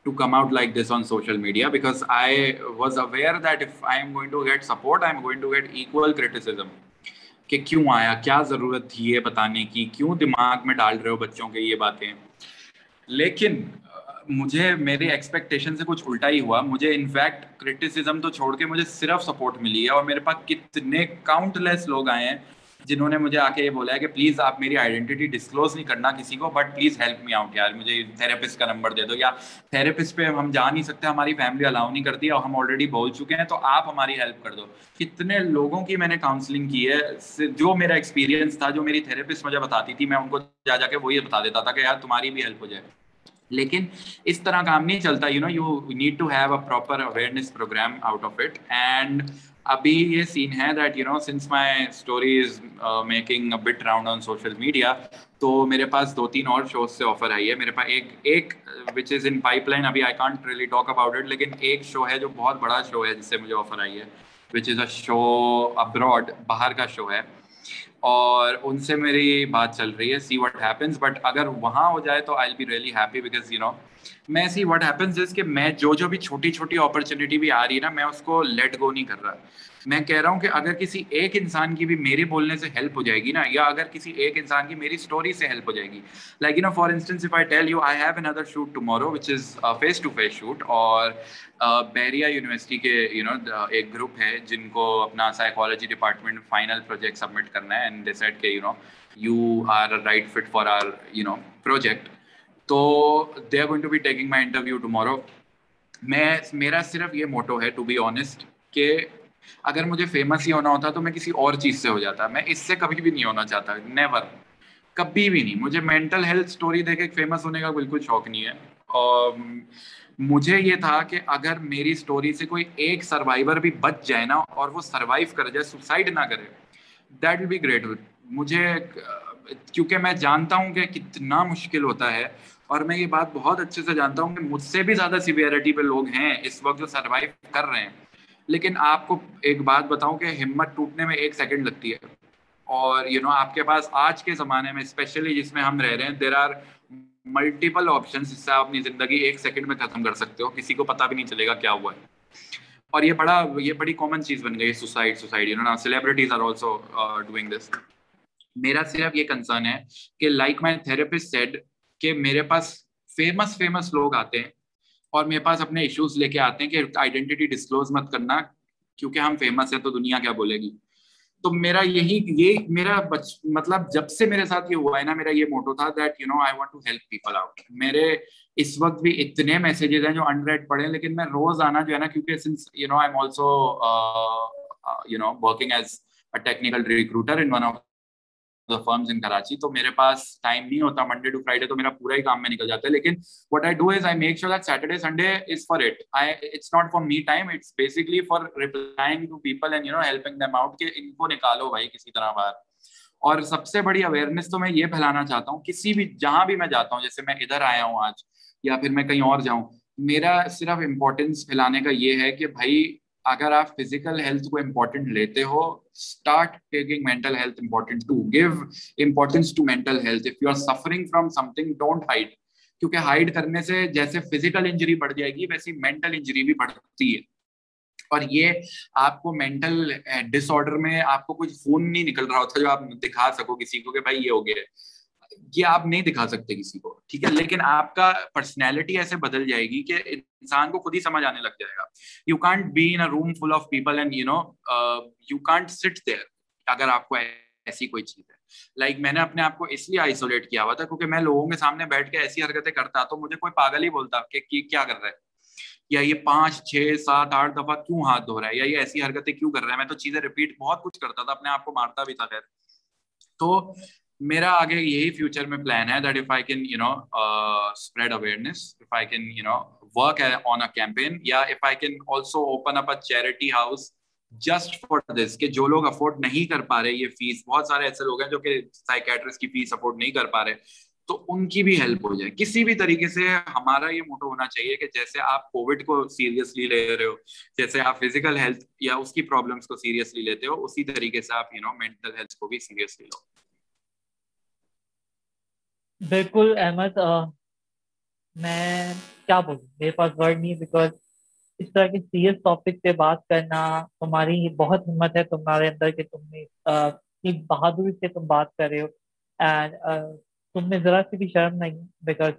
[SPEAKER 1] To come out like this on social media because I was aware that if I am going to get support, I am going to get equal criticism. کہ کیوں آیا کیا ضرورت تھی یہ بتانے کی کیوں دماغ میں ڈال رہے ہو بچوں کے یہ باتیں لیکن مجھے میرے ایکسپیکٹیشن سے کچھ الٹا ہی ہوا مجھے انفیکٹ کرٹیسزم تو چھوڑ کے مجھے صرف سپورٹ ملی ہے اور میرے پاس کتنے کاؤنٹ لیس لوگ آئے ہیں جنہوں نے مجھے آ کے یہ بولا ہے کہ پلیز آپ میری آئیڈینٹی ڈسکلوز نہیں کرنا کسی کو but please help me out یار، مجھے تھراپسٹ کا نمبر دے دو. یا تھراپسٹ پہ ہم جا نہیں سکتے، ہماری فیملی الاؤ نہیں کرتی اور ہم آلریڈی بول چکے ہیں، تو آپ ہماری ہیلپ کر دو. کتنے لوگوں کی میں نے کاؤنسلنگ کی ہے جو میرا ایکسپیرینس تھا، جو میری تھراپسٹ مجھے بتاتی تھی، میں ان کو جا جا کے وہی بتا دیتا تھا کہ یار تمہاری بھی ہیلپ ہو جائے. لیکن اس طرح کام نہیں چلتا you know you need to have a proper awareness programme out of it and ابھی یہ سین ہے that you know since my story is making but round on social media تو میرے پاس دو تین اور شوز سے آفر آئی ہے. میرے پاس ایک ایک وچ از ان پائپ لائن ابھی I can't really talk about it لیکن ایک شو ہے جو بہت بڑا شو ہے جس سے مجھے آفر آئی ہے وچ از اے شو ابراڈ باہر کا شو ہے. اور ان سے میری بات چل رہی ہے سی وٹ ہیپنس بٹ اگر وہاں ہو جائے تو I be really happy because you know میں سی وٹ ہیپنس از کہ میں جو جو بھی چھوٹی چھوٹی اپرچونیٹی بھی آ رہی ہے نا، میں اس کو لیٹ گو نہیں کر رہا۔ میں کہہ رہا ہوں کہ اگر کسی ایک انسان کی بھی میرے بولنے سے ہیلپ ہو جائے گی نا، یا اگر کسی ایک انسان کی میری اسٹوری سے ہیلپ ہو جائے گی. Like you know for instance if I tell you I have another shoot tomorrow which is face to face shoot اور بیریا یونیورسٹی کے یو نو ایک گروپ ہے جن کو اپنا psychology department final project submit کرنا ہے اینڈ ڈیسائڈ کہ you know you are right fit for our you know project تو they are going to be taking my interview tomorrow میں، میرا صرف یہ موٹو ہے ٹو بی آنےسٹ کہ اگر مجھے فیمس ہی ہونا ہوتا تو میں کسی اور چیز سے ہو جاتا، میں اس سے کبھی بھی نہیں ہونا چاہتا نیور کبھی بھی نہیں۔ مجھے مینٹل ہیلتھ اسٹوری دیکھ کے فیمس ہونے کا بالکل شوق نہیں ہے۔ اور مجھے یہ تھا کہ اگر میری اسٹوری سے کوئی ایک سروائیور بھی بچ جائے نا اور وہ سروائیو کر جائے سوسائڈ نہ کرے دیٹ ول بی گریٹ مجھے، کیونکہ میں جانتا ہوں کہ کتنا مشکل ہوتا ہے، اور میں یہ بات بہت اچھے سے جانتا ہوں کہ مجھ سے بھی زیادہ سیویئرٹی پہ لوگ ہیں، اس وقت جو سروائیو کر رہے ہیں۔ لیکن آپ کو ایک بات بتاؤں کہ ہمت ٹوٹنے میں ایک سیکنڈ لگتی ہے۔ اور یو نو آپ کے پاس آج کے زمانے میں اسپیشلی جس میں ہم رہ رہے ہیں دیر آر ملٹیپل آپشن جس سے آپ اپنی زندگی ایک سیکنڈ میں ختم کر سکتے ہو۔ کسی کو پتا بھی نہیں چلے گا کیا ہوا ہے۔ اور یہ بڑا، یہ بڑی کامن چیز بن گئی suicide society celebrities are also doing this میرا صرف یہ کنسرن ہے کہ لائک مائی تھراپسٹ سیڈ کہ میرے پاس فیمس فیمس لوگ آتے ہیں۔ اور میرے پاس اپنے ایشوز لے کے آتے ہیں کہ آئیڈینٹی ڈسکلوز مت کرنا، کیونکہ ہم فیمس ہیں تو دنیا کیا بولے گی؟ تو میرا یہی، یہ میرا بچ مطلب جب سے میرے ساتھ یہ ہوا ہے نا، میرا یہ موٹو تھا that you know I want to help people out میرے اس وقت بھی اتنے میسیجز ہیں جو انڈریڈ پڑھے لیکن میں روز آنا جو ہے نا، کیونکہ since you know I am also you know working as a technical recruiter in one of firms in Karachi تو میرے پاس ٹائم نہیں ہوتا منڈے ٹو فرائیڈے تو میرا پورا ہی کام میں نکل جاتا ہے. لیکن what I do is I make sure that Saturday Sunday is for it it's not for me time it's basically for replying to people and you know helping them out کہ ان کو نکالو بھائی کسی طرح باہر اور سب سے بڑی اویئرنیس تو میں یہ پھیلانا چاہتا ہوں کسی بھی جہاں بھی میں جاتا ہوں جیسے میں ادھر آیا ہوں آج یا پھر میں کہیں اور جاؤں میرا صرف امپورٹینس پھیلانے کا یہ ہے کہ بھائی اگر آپ فزیکل ہیلتھ کو امپورٹنٹ لیتے ہو start taking mental health important to give importance to mental health if you are suffering from something don't hide کیونکہ ہائڈ کرنے سے جیسے فزیکل انجری بڑھ جائے گی، ویسی مینٹل انجری بھی بڑھتی ہے۔ اور یہ آپ کو مینٹل ڈس آرڈر میں آپ کو کچھ فون نہیں نکل رہا ہوتا جو آپ دکھا سکو کسی کو کہ بھائی یہ ہو گیا ہے۔ یہ آپ نہیں دکھا سکتے کسی کو، ٹھیک ہے؟ لیکن آپ کا پرسنالٹی ایسے بدل جائے گی کہ انسان کو خود ہی سمجھ آنے لگ جائے گا۔ You can't be in room full of people and you know you can't sit there اگر آپ کو ایسی کوئی چیز ہے۔ لائک like میں نے اپنے آپ کو اس لیے آئسولیٹ کیا ہوا تھا کیونکہ میں لوگوں کے سامنے بیٹھ کے ایسی حرکتیں کرتا تو مجھے کوئی پاگل ہی بولتا کہ کیا کر رہا ہے؟ یا یہ پانچ، چھ، سات، آٹھ دفعہ کیوں ہاتھ دھو رہا ہے؟ یا یہ ایسی حرکتیں کیوں کر رہا ہے؟ میں تو چیزیں ریپیٹ بہت کچھ کرتا تھا، اپنے آپ کو مارتا بھی تھا، خیر۔ تو میرا آگے یہی فیوچر میں پلان ہے that if I can you know spread awareness if I can you know work on a campaign یا if I can also open up a charity house just for this کہ جو لوگ afford نہیں کر پا رہے یہ فیس بہت سارے ایسے لوگ ہیں جو کہ سائکیٹرس کی فیس افورڈ نہیں کر پا رہے، تو ان کی بھی ہیلپ ہو جائے۔ کسی بھی طریقے سے ہمارا یہ موٹو ہونا چاہیے کہ جیسے آپ کووڈ کو سیریسلی لے رہے ہو، جیسے آپ فزیکل ہیلتھ یا اس کی پرابلمس کو سیریسلی لیتے ہو، اسی طریقے سے آپ یو نو مینٹل ہیلتھ کو بھی سیریسلی لو۔
[SPEAKER 2] بالکل، احمد میں کیا بولوں؟ میرے پاس ورڈ نہیں بیکاز اس طرح کے سیریس ٹاپک پہ بات کرنا تمہاری بہت ہمت ہے تمہارے اندر کہ تم نے اتنی بہادری سے تم بات کر رہے ہو اینڈ تم میں ذرا سی بھی شرم نہیں بیکاز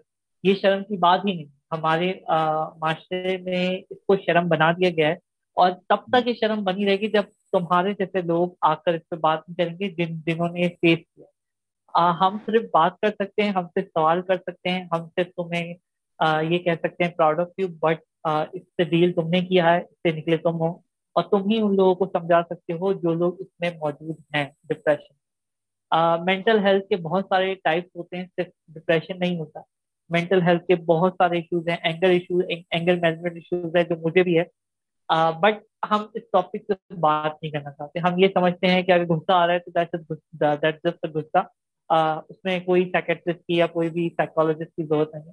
[SPEAKER 2] یہ شرم کی بات ہی نہیں۔ ہمارے معاشرے میں اس کو شرم بنا دیا گیا ہے اور تب تک یہ شرم بنی رہے گی جب تمہارے جیسے لوگ آ کر اس پہ بات نہیں کریں گے جن، جنہوں نے فیس کیا۔ ہم صرف بات کر سکتے ہیں، ہم صرف سوال کر سکتے ہیں، ہم صرف تمہیں یہ کہہ سکتے ہیں پراؤڈ آف یو بٹ اس سے ڈیل تم نے کیا ہے، اس سے نکلے تم ہو، اور تم ہی ان لوگوں کو سمجھا سکتے ہو جو لوگ اس میں موجود ہیں ڈپریشن مینٹل ہیلتھ کے بہت سارے ٹائپس ہوتے ہیں، صرف ڈپریشن نہیں ہوتا. مینٹل ہیلتھ کے بہت سارے ایشوز ہیں anger issues anger management issues ہے جو مجھے بھی ہے. بٹ ہم اس ٹاپک سے بات نہیں کرنا چاہتے. ہم یہ سمجھتے ہیں کہ اگر غصہ آ رہا ہے تو جسٹ غصہ اس میں کوئی سائکٹرسٹ کی یا کوئی بھی سائیکولوجسٹ کی ضرورت نہیں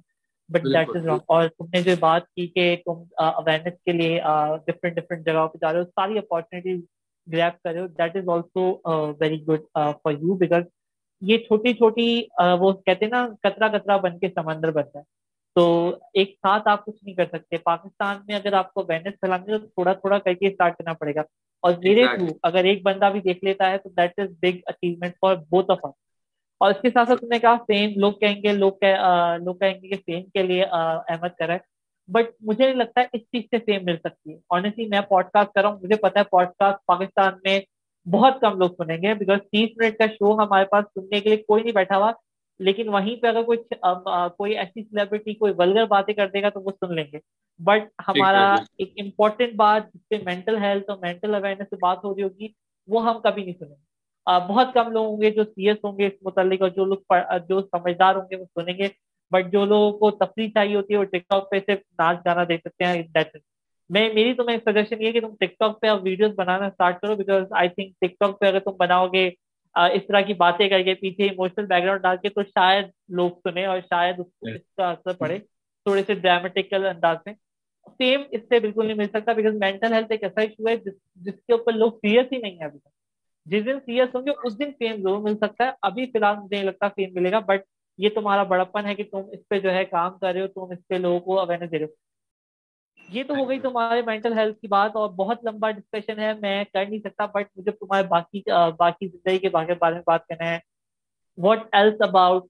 [SPEAKER 2] بٹ دیٹ از رانگ اور تم نے جو بات کی کہ تم اویئرنیس کے لیے ڈفرینٹ ڈفرینٹ جگہوں پہ جا رہے ہو ساری اپارچونیٹیز گریپ کر رہے ہو that is also very good for you because یہ چھوٹی چھوٹی وہ کہتے ہیں نا کترا کترا بن کے سمندر بنتا ہے تو ایک ساتھ آپ کچھ نہیں کر سکتے۔ پاکستان میں اگر آپ کو اویئرنیس پھیلانی ہے تو تھوڑا تھوڑا کر کے اسٹارٹ کرنا پڑے گا۔ اور میرے تھرو اگر ایک بندہ بھی دیکھ لیتا ہے تو that is big achievement for both of اور اس کے ساتھ ساتھ تم نے کہا فیم لوگ کہیں گے لوگ لوگ کہیں گے کہ فیم کے لیے احمد کرا ہے بٹ مجھے نہیں لگتا ہے اس چیز سے فیم مل سکتی ہے. آنےسٹلی میں پوڈ کاسٹ کر رہا ہوں. مجھے پتا ہے پوڈ کاسٹ پاکستان میں بہت کم لوگ سنیں گے بیکاز تیس منٹ کا شو ہمارے پاس سننے کے لیے کوئی نہیں بیٹھا ہوا. لیکن وہیں پہ اگر کچھ کوئی ایسی سیلیبریٹی کوئی ولگر باتیں کر دے گا تو وہ سن لیں گے. بٹ ہمارا ایک امپورٹنٹ بات جس پہ مینٹل ہیلتھ اور مینٹل اویئرنیس سے بات ہو رہی ہوگی وہ ہم کبھی نہیں سنیں گے. بہت کم لوگ ہوں گے جو سیریس ہوں گے اس متعلق اور جو لوگ جو سمجھدار ہوں گے وہ سنیں گے۔ بٹ جو لوگوں کو تفریح چاہیے ہوتی ہے وہ ٹک ٹاک پہ صرف ناچ گانا دیکھ سکتے ہیں۔ میں میری تمہیں سجیشن یہ کہ تم ٹک ٹاک پہ ویڈیوز بنانا اسٹارٹ کرو because I think TikTok پہ اگر تم بناؤ گے اس طرح کی باتیں کر کے پیچھے ایموشنل بیک گراؤنڈ ڈال کے تو شاید لوگ سنیں اور شاید اس کا اثر پڑے۔ تھوڑے سے ڈرامیٹیکل انداز میں۔ فیم اس سے بالکل نہیں مل سکتا بیکاز مینٹل ہیلتھ ایک ایسا ایشو ہے جس کے اوپر لوگ سیریس ہی نہیں ہے ابھی تک۔ جس دن سیریس ہوں گے، اس دن فیم ضرور مل سکتا ہے۔ ابھی فی الحال مجھے نہیں لگتا فیم ملے گا بٹ یہ تمہارا بڑپن ہے کہ تم اس پہ جو ہے کام کر رہے ہو، تم اس پہ لوگوں کو اویئرنیس دے رہے ہو۔ یہ تو ہو گئی تمہارے مینٹل ہیلتھ کی بات اور بہت لمبا ڈسکشن ہے، میں کر نہیں سکتا بٹ مجھے تمہارے باقی باقی زندگی کے باقی بارے میں بات کرنا ہے۔ What else about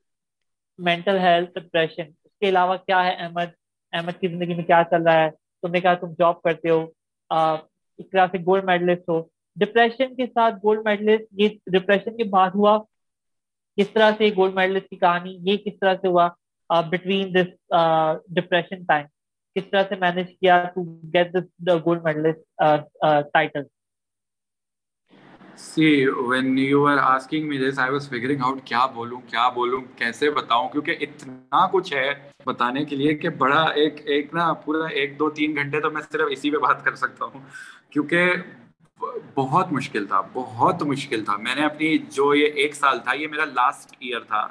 [SPEAKER 2] mental health depression اس کے علاوہ کیا ہے احمد؟ احمد کی زندگی میں کیا چل رہا ہے؟ تم نے کہا تم جاب کرتے ہو ایک طرح سے گولڈ میڈلسٹ ہو۔ ڈپریشن کے ساتھ گولڈ میڈلسٹ یہ ڈپریشن کے بعد ہوا۔ کس طرح سے گولڈ میڈلسٹ کی کہانی، یہ کس طرح سے ہوا؟ بٹوین دس ڈپریشن ٹائم کس طرح سے مینج کیا to get the gold medalist title
[SPEAKER 1] see when you are asking me this I was figuring out کیا بولوں کیا بولوں، کیسے بتاؤں؟ کیونکہ اتنا کچھ ہے بتانے کے لیے کہ بڑا ایک ایک نا، پورا ایک دو تین گھنٹے تو میں صرف اسی پہ بات کر سکتا ہوں۔ کیونکہ بہت مشکل تھا، بہت مشکل تھا۔ میں نے اپنی جو یہ ایک سال تھا، یہ میرا لاسٹ ایئر تھا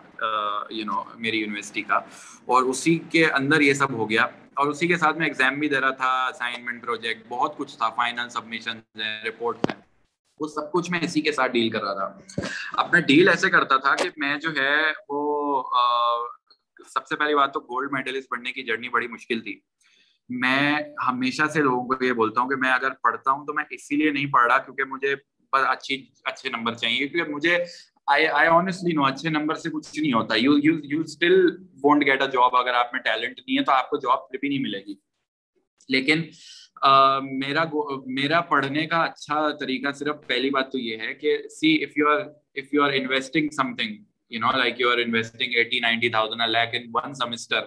[SPEAKER 1] یو نو میری یونیورسٹی کا۔ اور اسی کے اندر یہ سب ہو گیا۔ اور اسی کے ساتھ میں ایگزام بھی دے رہا تھا اسائنمنٹ پروجیکٹ بہت کچھ تھا فائنل سبمیشن ہیں رپورٹس ہیں۔ وہ سب کچھ میں اسی کے ساتھ ڈیل کر رہا تھا۔ اب میں ڈیل ایسے کرتا تھا کہ میں جو ہے، وہ سب سے پہلی بات تو گولڈ میڈلسٹ بننے کی جرنی بڑی مشکل تھی۔ میں ہمیشہ سے لوگوں کو یہ بولتا ہوں کہ میں اگر پڑھتا ہوں تو میں اسی لیے نہیں پڑھ رہا کیونکہ مجھے بس اچھی، اچھے نمبر چاہیے کیونکہ مجھے آئی آنےسٹلی نو اچھے نمبر سے کچھ نہیں ہوتا۔ You you you still won't get a job اگر آپ میں ٹیلنٹ نہیں ہے تو آپ کو جاب پھر بھی نہیں ملے گی۔ لیکن میرا میرا پڑھنے کا اچھا طریقہ صرف پہلی بات تو یہ ہے کہ see if you are if you are investing something you know like you are investing eighty ninety thousand like in one semester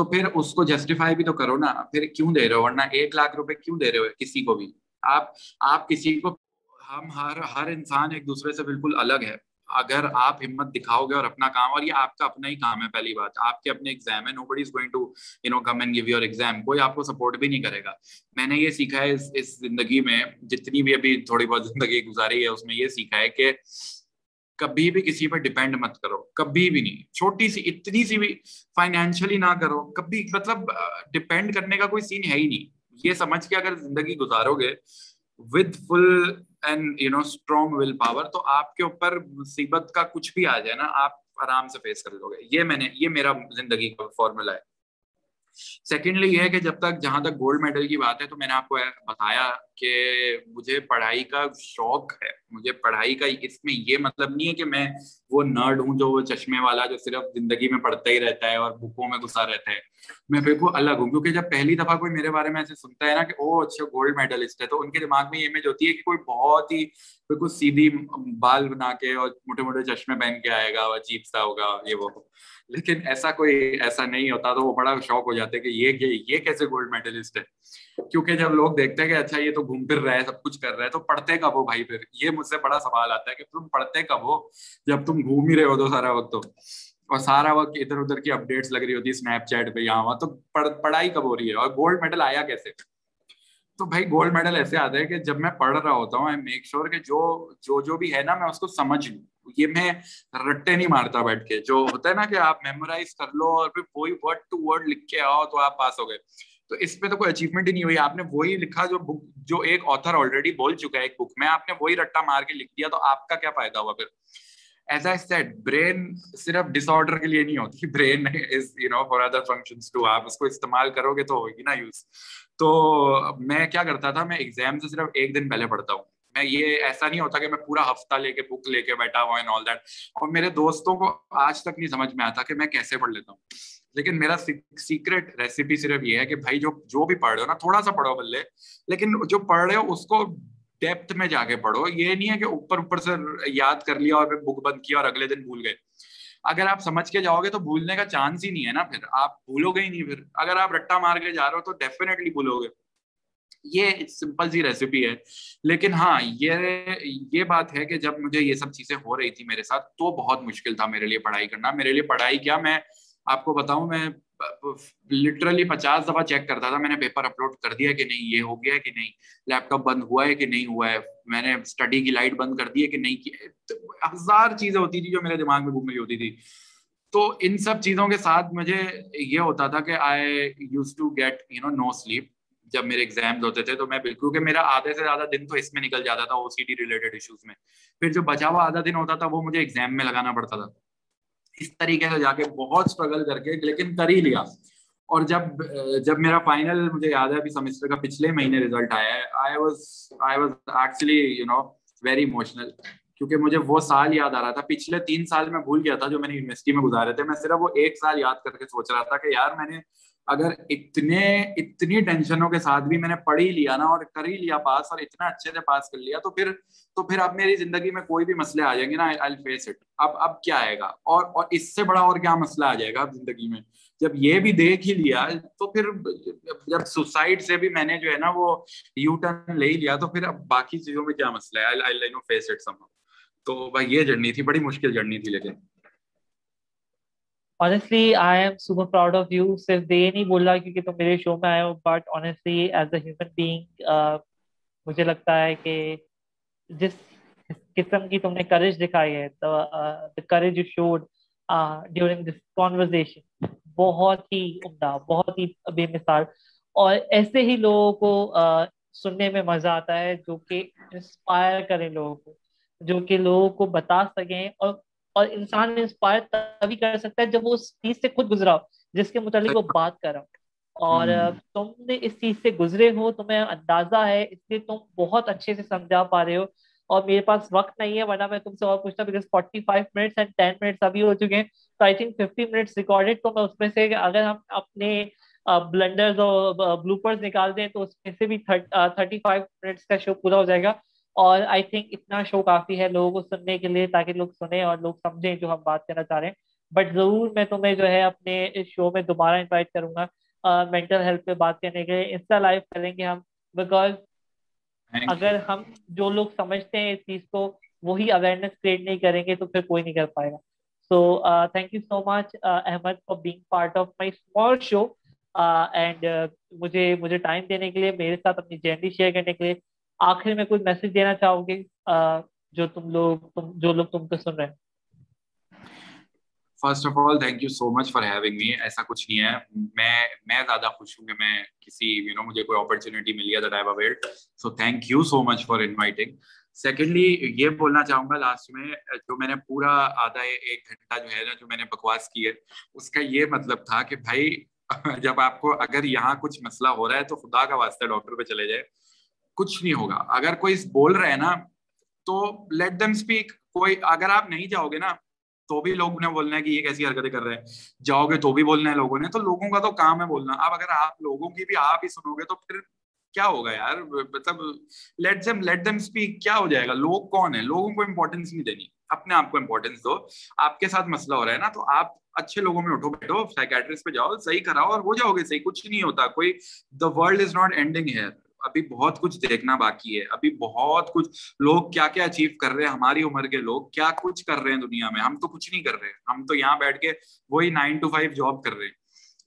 [SPEAKER 1] تو پھر اس کو جسٹیفائی بھی تو کرو نا۔ پھر کیوں دے رہے ہو؟ ورنہ ایک لاکھ روپے کیوں دے رہے ہو کسی کو بھی؟ آپ آپ کسی کو، ہم ہر ہر انسان ایک دوسرے سے بالکل الگ ہے۔ اگر آپ ہمت دکھاؤ گے اور اپنا کام، اور یہ آپ کا اپنا ہی کام ہے، پہلی بات۔ آپ کے اپنے ایگزام ہے nobody is going to you know come and give your exam کوئی آپ کو سپورٹ بھی نہیں کرے گا۔ میں نے یہ سیکھا ہے اس اس زندگی میں، جتنی بھی ابھی تھوڑی بہت زندگی گزاری ہے، اس میں یہ سیکھا ہے کہ کبھی بھی کسی پہ ڈپینڈ مت کرو، کبھی بھی نہیں۔ چھوٹی سی، اتنی سی بھی فائنینشلی نہ کرو، کبھی مطلب ڈپینڈ کرنے کا کوئی سین ہے ہی نہیں۔ یہ سمجھ کے اگر زندگی گزارو گے with full and you know strong willpower تو آپ کے اوپر مصیبت کا کچھ بھی آ جائے نا، آپ آرام سے فیس کر لو گے۔ یہ میں نے، یہ میرا زندگی کا فارمولا ہے۔ سیکنڈلی یہ ہے کہ جب تک جہاں تک گولڈ میڈل کی بات ہے، تو میں نے آپ کو بتایا کہ مجھے پڑھائی کا شوق ہے۔ مجھے پڑھائی کا اس میں یہ مطلب نہیں ہے کہ میں وہ نرڈ ہوں جو وہ چشمے والا جو صرف زندگی میں پڑھتا ہی رہتا ہے اور بکوں میں گھسا رہتا ہے۔ میں بالکل الگ ہوں، کیونکہ جب پہلی دفعہ کوئی میرے بارے میں ایسے سنتا ہے نا کہ او اچھا گولڈ میڈلسٹ ہے، تو ان کے دماغ میں یہ امیج ہوتی ہے کہ کوئی بہت ہی بالکل سیدھی بال بنا کے اور موٹے موٹے چشمے پہن کے آئے گا، عجیب سا ہوگا، یہ وہ۔ لیکن ایسا کوئی، ایسا نہیں ہوتا، تو وہ بڑا شوق ہو جاتا ہے کہ یہ یہ کیسے گولڈ میڈلسٹ ہے؟ کیونکہ جب لوگ دیکھتے ہیں کہ اچھا یہ تو گھوم پھر رہا ہے، سب کچھ کر رہا ہے، تو پڑھتے کب ہو بھائی پھر؟ یہ مجھ سے بڑا سوال آتا ہے کہ تم پڑھتے کب ہو جب تم گھوم ہی رہے ہو تو سارا وقت تو؟ اور سارا وقت ادھر ادھر کی اپڈیٹس لگ رہی ہوتی ہے اسنیپ چیٹ پہ، یہاں وہاں، تو پڑھائی کب ہو رہی ہے؟ اور گولڈ میڈل آیا کیسے؟ تو بھائی گولڈ میڈل ایسے آتا ہے کہ جب میں پڑھ رہا ہوتا ہوں آئی میک شیور کہ جو جو جو بھی ہے نا، میں اس کو سمجھ لوں۔ یہ میں رٹے نہیں مارتا بیٹھ کے۔ جو ہوتا ہے نا کہ آپ میمورائز کر لو اور پھر وہی ورڈ ٹو ورڈ لکھ کے آؤ تو آپ پاس ہو گئے۔ تو اس پہ تو کوئی اچیومنٹ ہی نہیں ہوئی۔ آپ نے وہی لکھا جو بک جو ایک آتھر آلریڈی بول چکا ہے ایک بک میں، آپ نے وہی رٹا مار کے لکھ دیا تو آپ کا کیا فائدہ ہوا پھر؟ ایز آئی سیٹ برین صرف ڈس آرڈر کے لیے نہیں ہوتی. Brain is you know for other functions too آپ اس کو استعمال کرو گے تو ہوگی نا یوز تو میں کیا کرتا تھا؟ میں ایگزام سے صرف ایک دن پہلے پڑھتا ہوں. میں یہ ایسا نہیں ہوتا کہ میں پورا ہفتہ لے کے بک لے کے بیٹھا ہوا آل دیٹ اور میرے دوستوں کو آج تک نہیں سمجھ میں آتا کہ میں کیسے پڑھ لیتا ہوں. لیکن میرا سیکرٹ ریسیپی صرف یہ ہے کہ بھائی جو جو بھی پڑھ رہے ہو نا، تھوڑا سا پڑھو بلے. لیکن جو پڑھ رہے ہو، اس کو ڈیپتھ میں جا کے پڑھو۔ یہ نہیں ہے کہ اوپر اوپر سے یاد کر لیا اور پھر بک بند کیا اور اگلے دن بھول گئے۔ اگر آپ سمجھ کے جاؤ گے تو بھولنے کا چانس ہی نہیں ہے نا پھر۔ آپ بھولو گے ہی نہیں پھر۔ اگر آپ رٹا مار کے جا رہے ہو تو ڈیفینیٹلی بھولو گے۔ یہ سمپل سی ریسیپی ہے۔ لیکن ہاں یہ یہ بات ہے کہ جب مجھے یہ سب چیزیں ہو رہی تھی میرے ساتھ تو بہت مشکل تھا میرے لیے پڑھائی کرنا۔ میرے لیے پڑھائی کیا میں آپ کو بتاؤں، میں لٹرلی پچاس دفعہ چیک کرتا تھا، میں نے پیپر اپلوڈ کر دیا کہ نہیں، یہ ہو گیا کہ نہیں؟ لیپ ٹاپ بند ہوا ہے کہ نہیں ہوا ہے؟ میں نے اسٹڈی کی لائٹ بند کر دی ہے کہ نہیں ہزار چیزیں ہوتی تھی جو میرے دماغ میں گھوم رہی ہوتی تھی۔ تو ان سب چیزوں کے ساتھ مجھے یہ ہوتا تھا کہ I used to get you know no sleep جب میرے ایگزامز ہوتے تھے۔ تو میں بالکل کہ میرا آدھے سے زیادہ دن تو اس میں نکل جاتا تھا O C D related issues میں۔ پھر جو بچا ہوا آدھا دن ہوتا تھا، وہ مجھے ایگزام میں لگانا پڑتا تھا۔ اس طریقے سے جا کے بہت اسٹرگل کر کے، لیکن کر ہی لیا۔ اور جب جب میرا فائنل مجھے یاد ہے، ابھی سیمسٹر کا پچھلے مہینے ریزلٹ آیا ہے۔ I was I was actually you know very emotional کیونکہ مجھے وہ سال یاد آ رہا تھا۔ پچھلے تین سال میں بھول گیا تھا جو میں نے یونیورسٹی میں گزارے تھے۔ میں صرف وہ ایک سال یاد کر کے سوچ رہا تھا کہ یار میں نے اگر اتنے، اتنی ٹینشنوں کے ساتھ بھی میں نے پڑھ ہی لیا نا اور کر ہی لیا، پاس اور اتنا اچھے سے پاس کر لیا، تو پھر تو پھر اب میری زندگی میں کوئی بھی مسئلے آ جائیں گے نا آئی فیس اٹ اب اب کیا آئے گا؟ اور اور اس سے بڑا اور کیا مسئلہ آ جائے گا اب زندگی میں؟ جب یہ بھی دیکھ ہی لیا، تو پھر جب سوسائڈ سے بھی میں نے جو ہے نا وہ یو ٹرن لے ہی لیا، تو پھر اب باقی چیزوں میں کیا مسئلہ ہے؟ تو بھائی یہ جرنی تھی، بڑی مشکل جرنی تھی لیکن۔
[SPEAKER 2] Honestly I am super proud of you. صرف دے نہیں بول رہا کیونکہ تم میرے شو میں آئے ہو but honestly as a human being uh, مجھے لگتا ہے کہ جس قسم کی تم نے کریج دکھائی ہے the courage you showed uh, during this conversation بہت ہی عمدہ بہت ہی بے مثال اور ایسے ہی لوگوں کو uh, سننے میں مزہ آتا ہے جو کہ انسپائر کریں لوگوں کو جو کہ لوگوں کو بتا سکیں اور اور انسان انسپائر تبھی کر سکتا ہے جب وہ اس چیز سے خود گزرا ہو جس کے متعلق وہ بات کر رہا ہو۔ اور تم نے اس چیز سے گزرے ہو تمہیں اندازہ ہے اس لیے تم بہت اچھے سے سمجھا پا رہے ہو۔ اور میرے پاس وقت نہیں ہے ورنہ میں تم سے اور پوچھتا because forty five minutes and ten minutes ابھی ہو چکے ہیں۔ تو I think fifty minutes recorded تو میں اس میں سے اگر ہم اپنے بلنڈرز اور بلوپرز نکال دیں تو اس میں سے بھی تھرٹی فائیو منٹس کا شو پورا ہو جائے گا۔ اور آئی تھنک اتنا شو کافی ہے لوگوں کو سننے کے لیے تاکہ لوگ سنیں اور لوگ سمجھیں جو ہم بات کرنا چاہ رہے ہیں۔ بٹ ضرور میں تمہیں جو ہے اپنے اس شو میں دوبارہ انوائٹ کروں گا مینٹل ہیلتھ پہ بات کرنے کے لیے۔ انسٹا لائف کریں گے ہم بیکاز اگر ہم جو لوگ سمجھتے ہیں اس چیز کو وہی اویئرنیس کریٹ نہیں کریں گے تو پھر کوئی نہیں کر پائے گا۔ So thank you so much Ahmed for being part of my small show and مجھے مجھے ٹائم دینے کے لیے میرے ساتھ اپنی جرنی شیئر کرنے کے لیے۔ آخر میں کوئی میسج دینا چاہو گے جو تم لوگ جو لوگ تم کو سن رہے ہیں؟
[SPEAKER 1] First of all thank you so much for having me ایسا کچھ نہیں ہے۔ میں میں زیادہ خوش ہوں کہ میں کسی یو نو مجھے کوئی اپرچونیٹی ملی ہے that I aware so thank you so much for inviting secondly یہ بولنا چاہوں گا لاسٹ میں، جو میں نے پورا آدھا ایک گھنٹہ جو ہے نا، جو میں نے بکواس کی ہے، اس کا یہ مطلب تھا کہ بھائی، جب آپ کو اگر یہاں کچھ مسئلہ ہو رہا ہے تو خدا کا واسطہ ڈاکٹر پہ چلے جائے۔ کچھ نہیں ہوگا۔ اگر کوئی بول رہے نا، تو لیٹ دم اسپیک کوئی اگر آپ نہیں جاؤ گے نا، تو بھی لوگ نے بولنا ہے کہ یہ کیسی حرکتیں کر رہے ہیں۔ جاؤ گے تو بھی بولنا ہے لوگوں نے۔ تو لوگوں کا تو کام ہے بولنا۔ اب اگر آپ لوگوں کی بھی آپ ہی سنو گے تو پھر کیا ہوگا یار؟ مطلب let them let them speak کیا ہو جائے گا؟ لوگ کون ہے لوگوں کو امپورٹینس نہیں دینی۔ اپنے آپ کو امپورٹینس دو۔ آپ کے ساتھ مسئلہ ہو رہا ہے نا، تو آپ اچھے لوگوں میں اٹھو بیٹھو۔ سائکٹرسٹ پہ جاؤ، صحیح کراؤ اور ہو جاؤ گے۔ صحیح کچھ نہیں ہوتا۔ کوئی the world is not ending here ابھی بہت کچھ دیکھنا باقی ہے۔ ابھی بہت کچھ۔ لوگ کیا کیا اچیو کر رہے ہیں؟ ہماری عمر کے لوگ کیا کچھ کر رہے ہیں دنیا میں؟ ہم تو کچھ نہیں کر رہے۔ ہم تو یہاں بیٹھ کے وہی نائن ٹو فائیو جاب کر رہے ہیں۔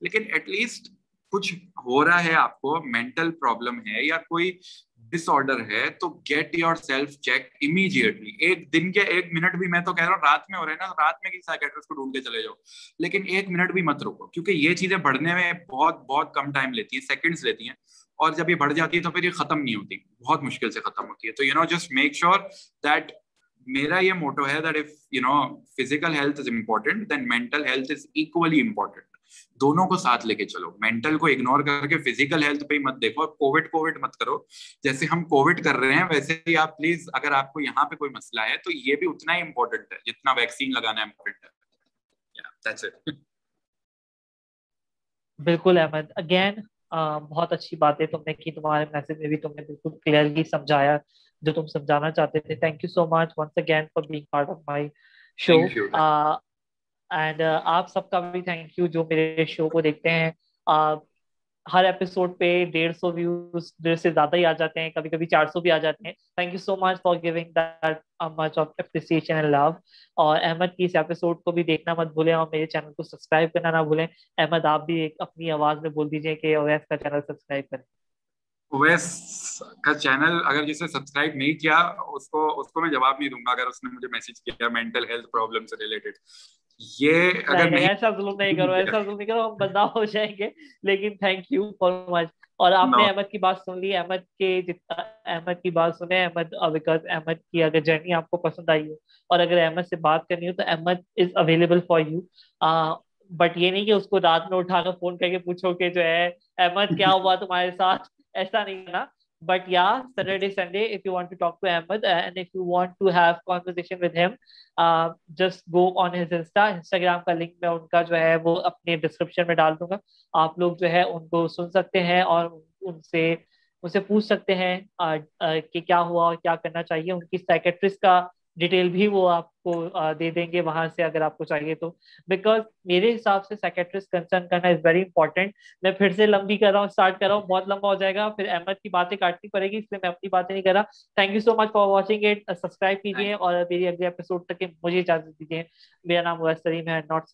[SPEAKER 1] لیکن ایٹ لیسٹ کچھ ہو رہا ہے آپ کو۔ مینٹل پرابلم ہے یا کوئی ڈس آرڈر ہے تو get yourself check immediately ایک دن کے ایک منٹ بھی میں تو کہہ رہا ہوں، رات میں ہو رہے ہیں نا۔ رات میں کسی سائکٹرسٹ کو ڈھونڈ کے چلے جاؤ۔ لیکن ایک منٹ بھی مت رکو۔ کیونکہ یہ چیزیں بڑھنے میں بہت بہت کم ٹائم لیتی ہیں سیکنڈس لیتی ہیں۔ اور جب یہ بڑھ جاتی ہے تو پھر یہ ختم نہیں ہوتی، بہت مشکل سے ختم ہوتی ہے۔ تو you know just make sure that میرا یہ موٹو ہے that if you know physical health is important then mental health is equally important دونوں کو ساتھ لے کے چلو۔ مینٹل کو اگنور کر کے فزیکل ہیلتھ پہ ہی مت دیکھو کووڈ کووڈ مت کرو۔ جیسے ہم کووڈ کر رہے ہیں، ویسے ہی آپ پلیز اگر آپ کو یہاں پہ کوئی مسئلہ ہے تو یہ بھی اتنا ہی امپورٹنٹ ہے جتنا ویکسین لگانا امپورٹنٹ ہے۔
[SPEAKER 2] بالکل احمد۔ اگین بہت اچھی بات ہے تم نے کی تمہارے میسج میں بھی تم نے بالکل کلیئرلی سمجھایا جو تم سمجھانا چاہتے تھے۔ Thank you so much once again for being part of my show and آپ سب کا بھی تھینک یو جو میرے شو کو دیکھتے ہیں۔ ہر ایپیسوڈ پہ ڈیڑھ سو ویوز ڈیڑھ سے زیادہ ہی آ جاتے ہیں، کبھی کبھی چار سو بھی آ جاتے ہیں۔ Thank you so much for giving that much of appreciation and love اور احمد کی اس ایپیسوڈ کو بھی دیکھنا مت بھولیں اور میرے چینل کو سبسکرائب کرنا نہ بھولیں۔ احمد، آپ بھی ایک اپنی آواز میں بول دیجیے کہ اویس کا چینل سبسکرائب کریں۔
[SPEAKER 1] اویس کا چینل اگر جسے سبسکرائب نہیں کیا، اس کو اس کو میں جواب نہیں دوں گا اگر اس نے مجھے میسج کیا مینٹل ہیلتھ پرابلم سے ریلیٹڈ یہ اگر
[SPEAKER 2] ایسا ظلم نہیں کرو ایسا ظلم نہیں کرو ہم بدنام ہو جائیں گے۔ لیکن تھینک یو فار مچ اور آپ نے احمد کی بات سن لی۔ احمد کے احمد کی بات سنے احمد بیکاز احمد کی اگر جرنی آپ کو پسند آئی ہو۔ اور اگر احمد سے بات کرنی ہو تو Ahmed is available for you but یہ نہیں کہ اس کو رات میں اٹھا کر فون کر کے پوچھو کہ جو ہے احمد کیا ہوا تمہارے ساتھ؟ ایسا نہیں نا بٹ یا Saturday Sunday if you want to talk to Ahmed and if you want to have conversation with him just go on his insta Instagram کا لنک میں ان کا جو ہے وہ اپنے ڈسکرپشن میں ڈال دوں گا آپ لوگ جو ہے ان کو سن سکتے ہیں اور ان سے ان سے پوچھ سکتے ہیں کہ کیا ہوا اور کیا کرنا چاہیے ان کی سائکٹرسٹ کا ڈیٹیل بھی وہ آپ کو دے دیں گے وہاں سے اگر آپ کو چاہیے تو۔ بیکاز میرے حساب سے سائکٹرسٹ کنسرن کرنا از ویری امپورٹنٹ میں پھر سے لمبی کر رہا ہوں اسٹارٹ کر رہا ہوں، بہت لمبا ہو جائے گا۔ پھر احمد کی باتیں کاٹنی پڑے گی، اس لیے میں اپنی باتیں نہیں کر رہا۔ Thank you so much for watching it subscribe کیجیے اور میری اگلے ایپیسوڈ تک مجھے اجازت دیجیے میرا نام ویسریم ہے ناٹ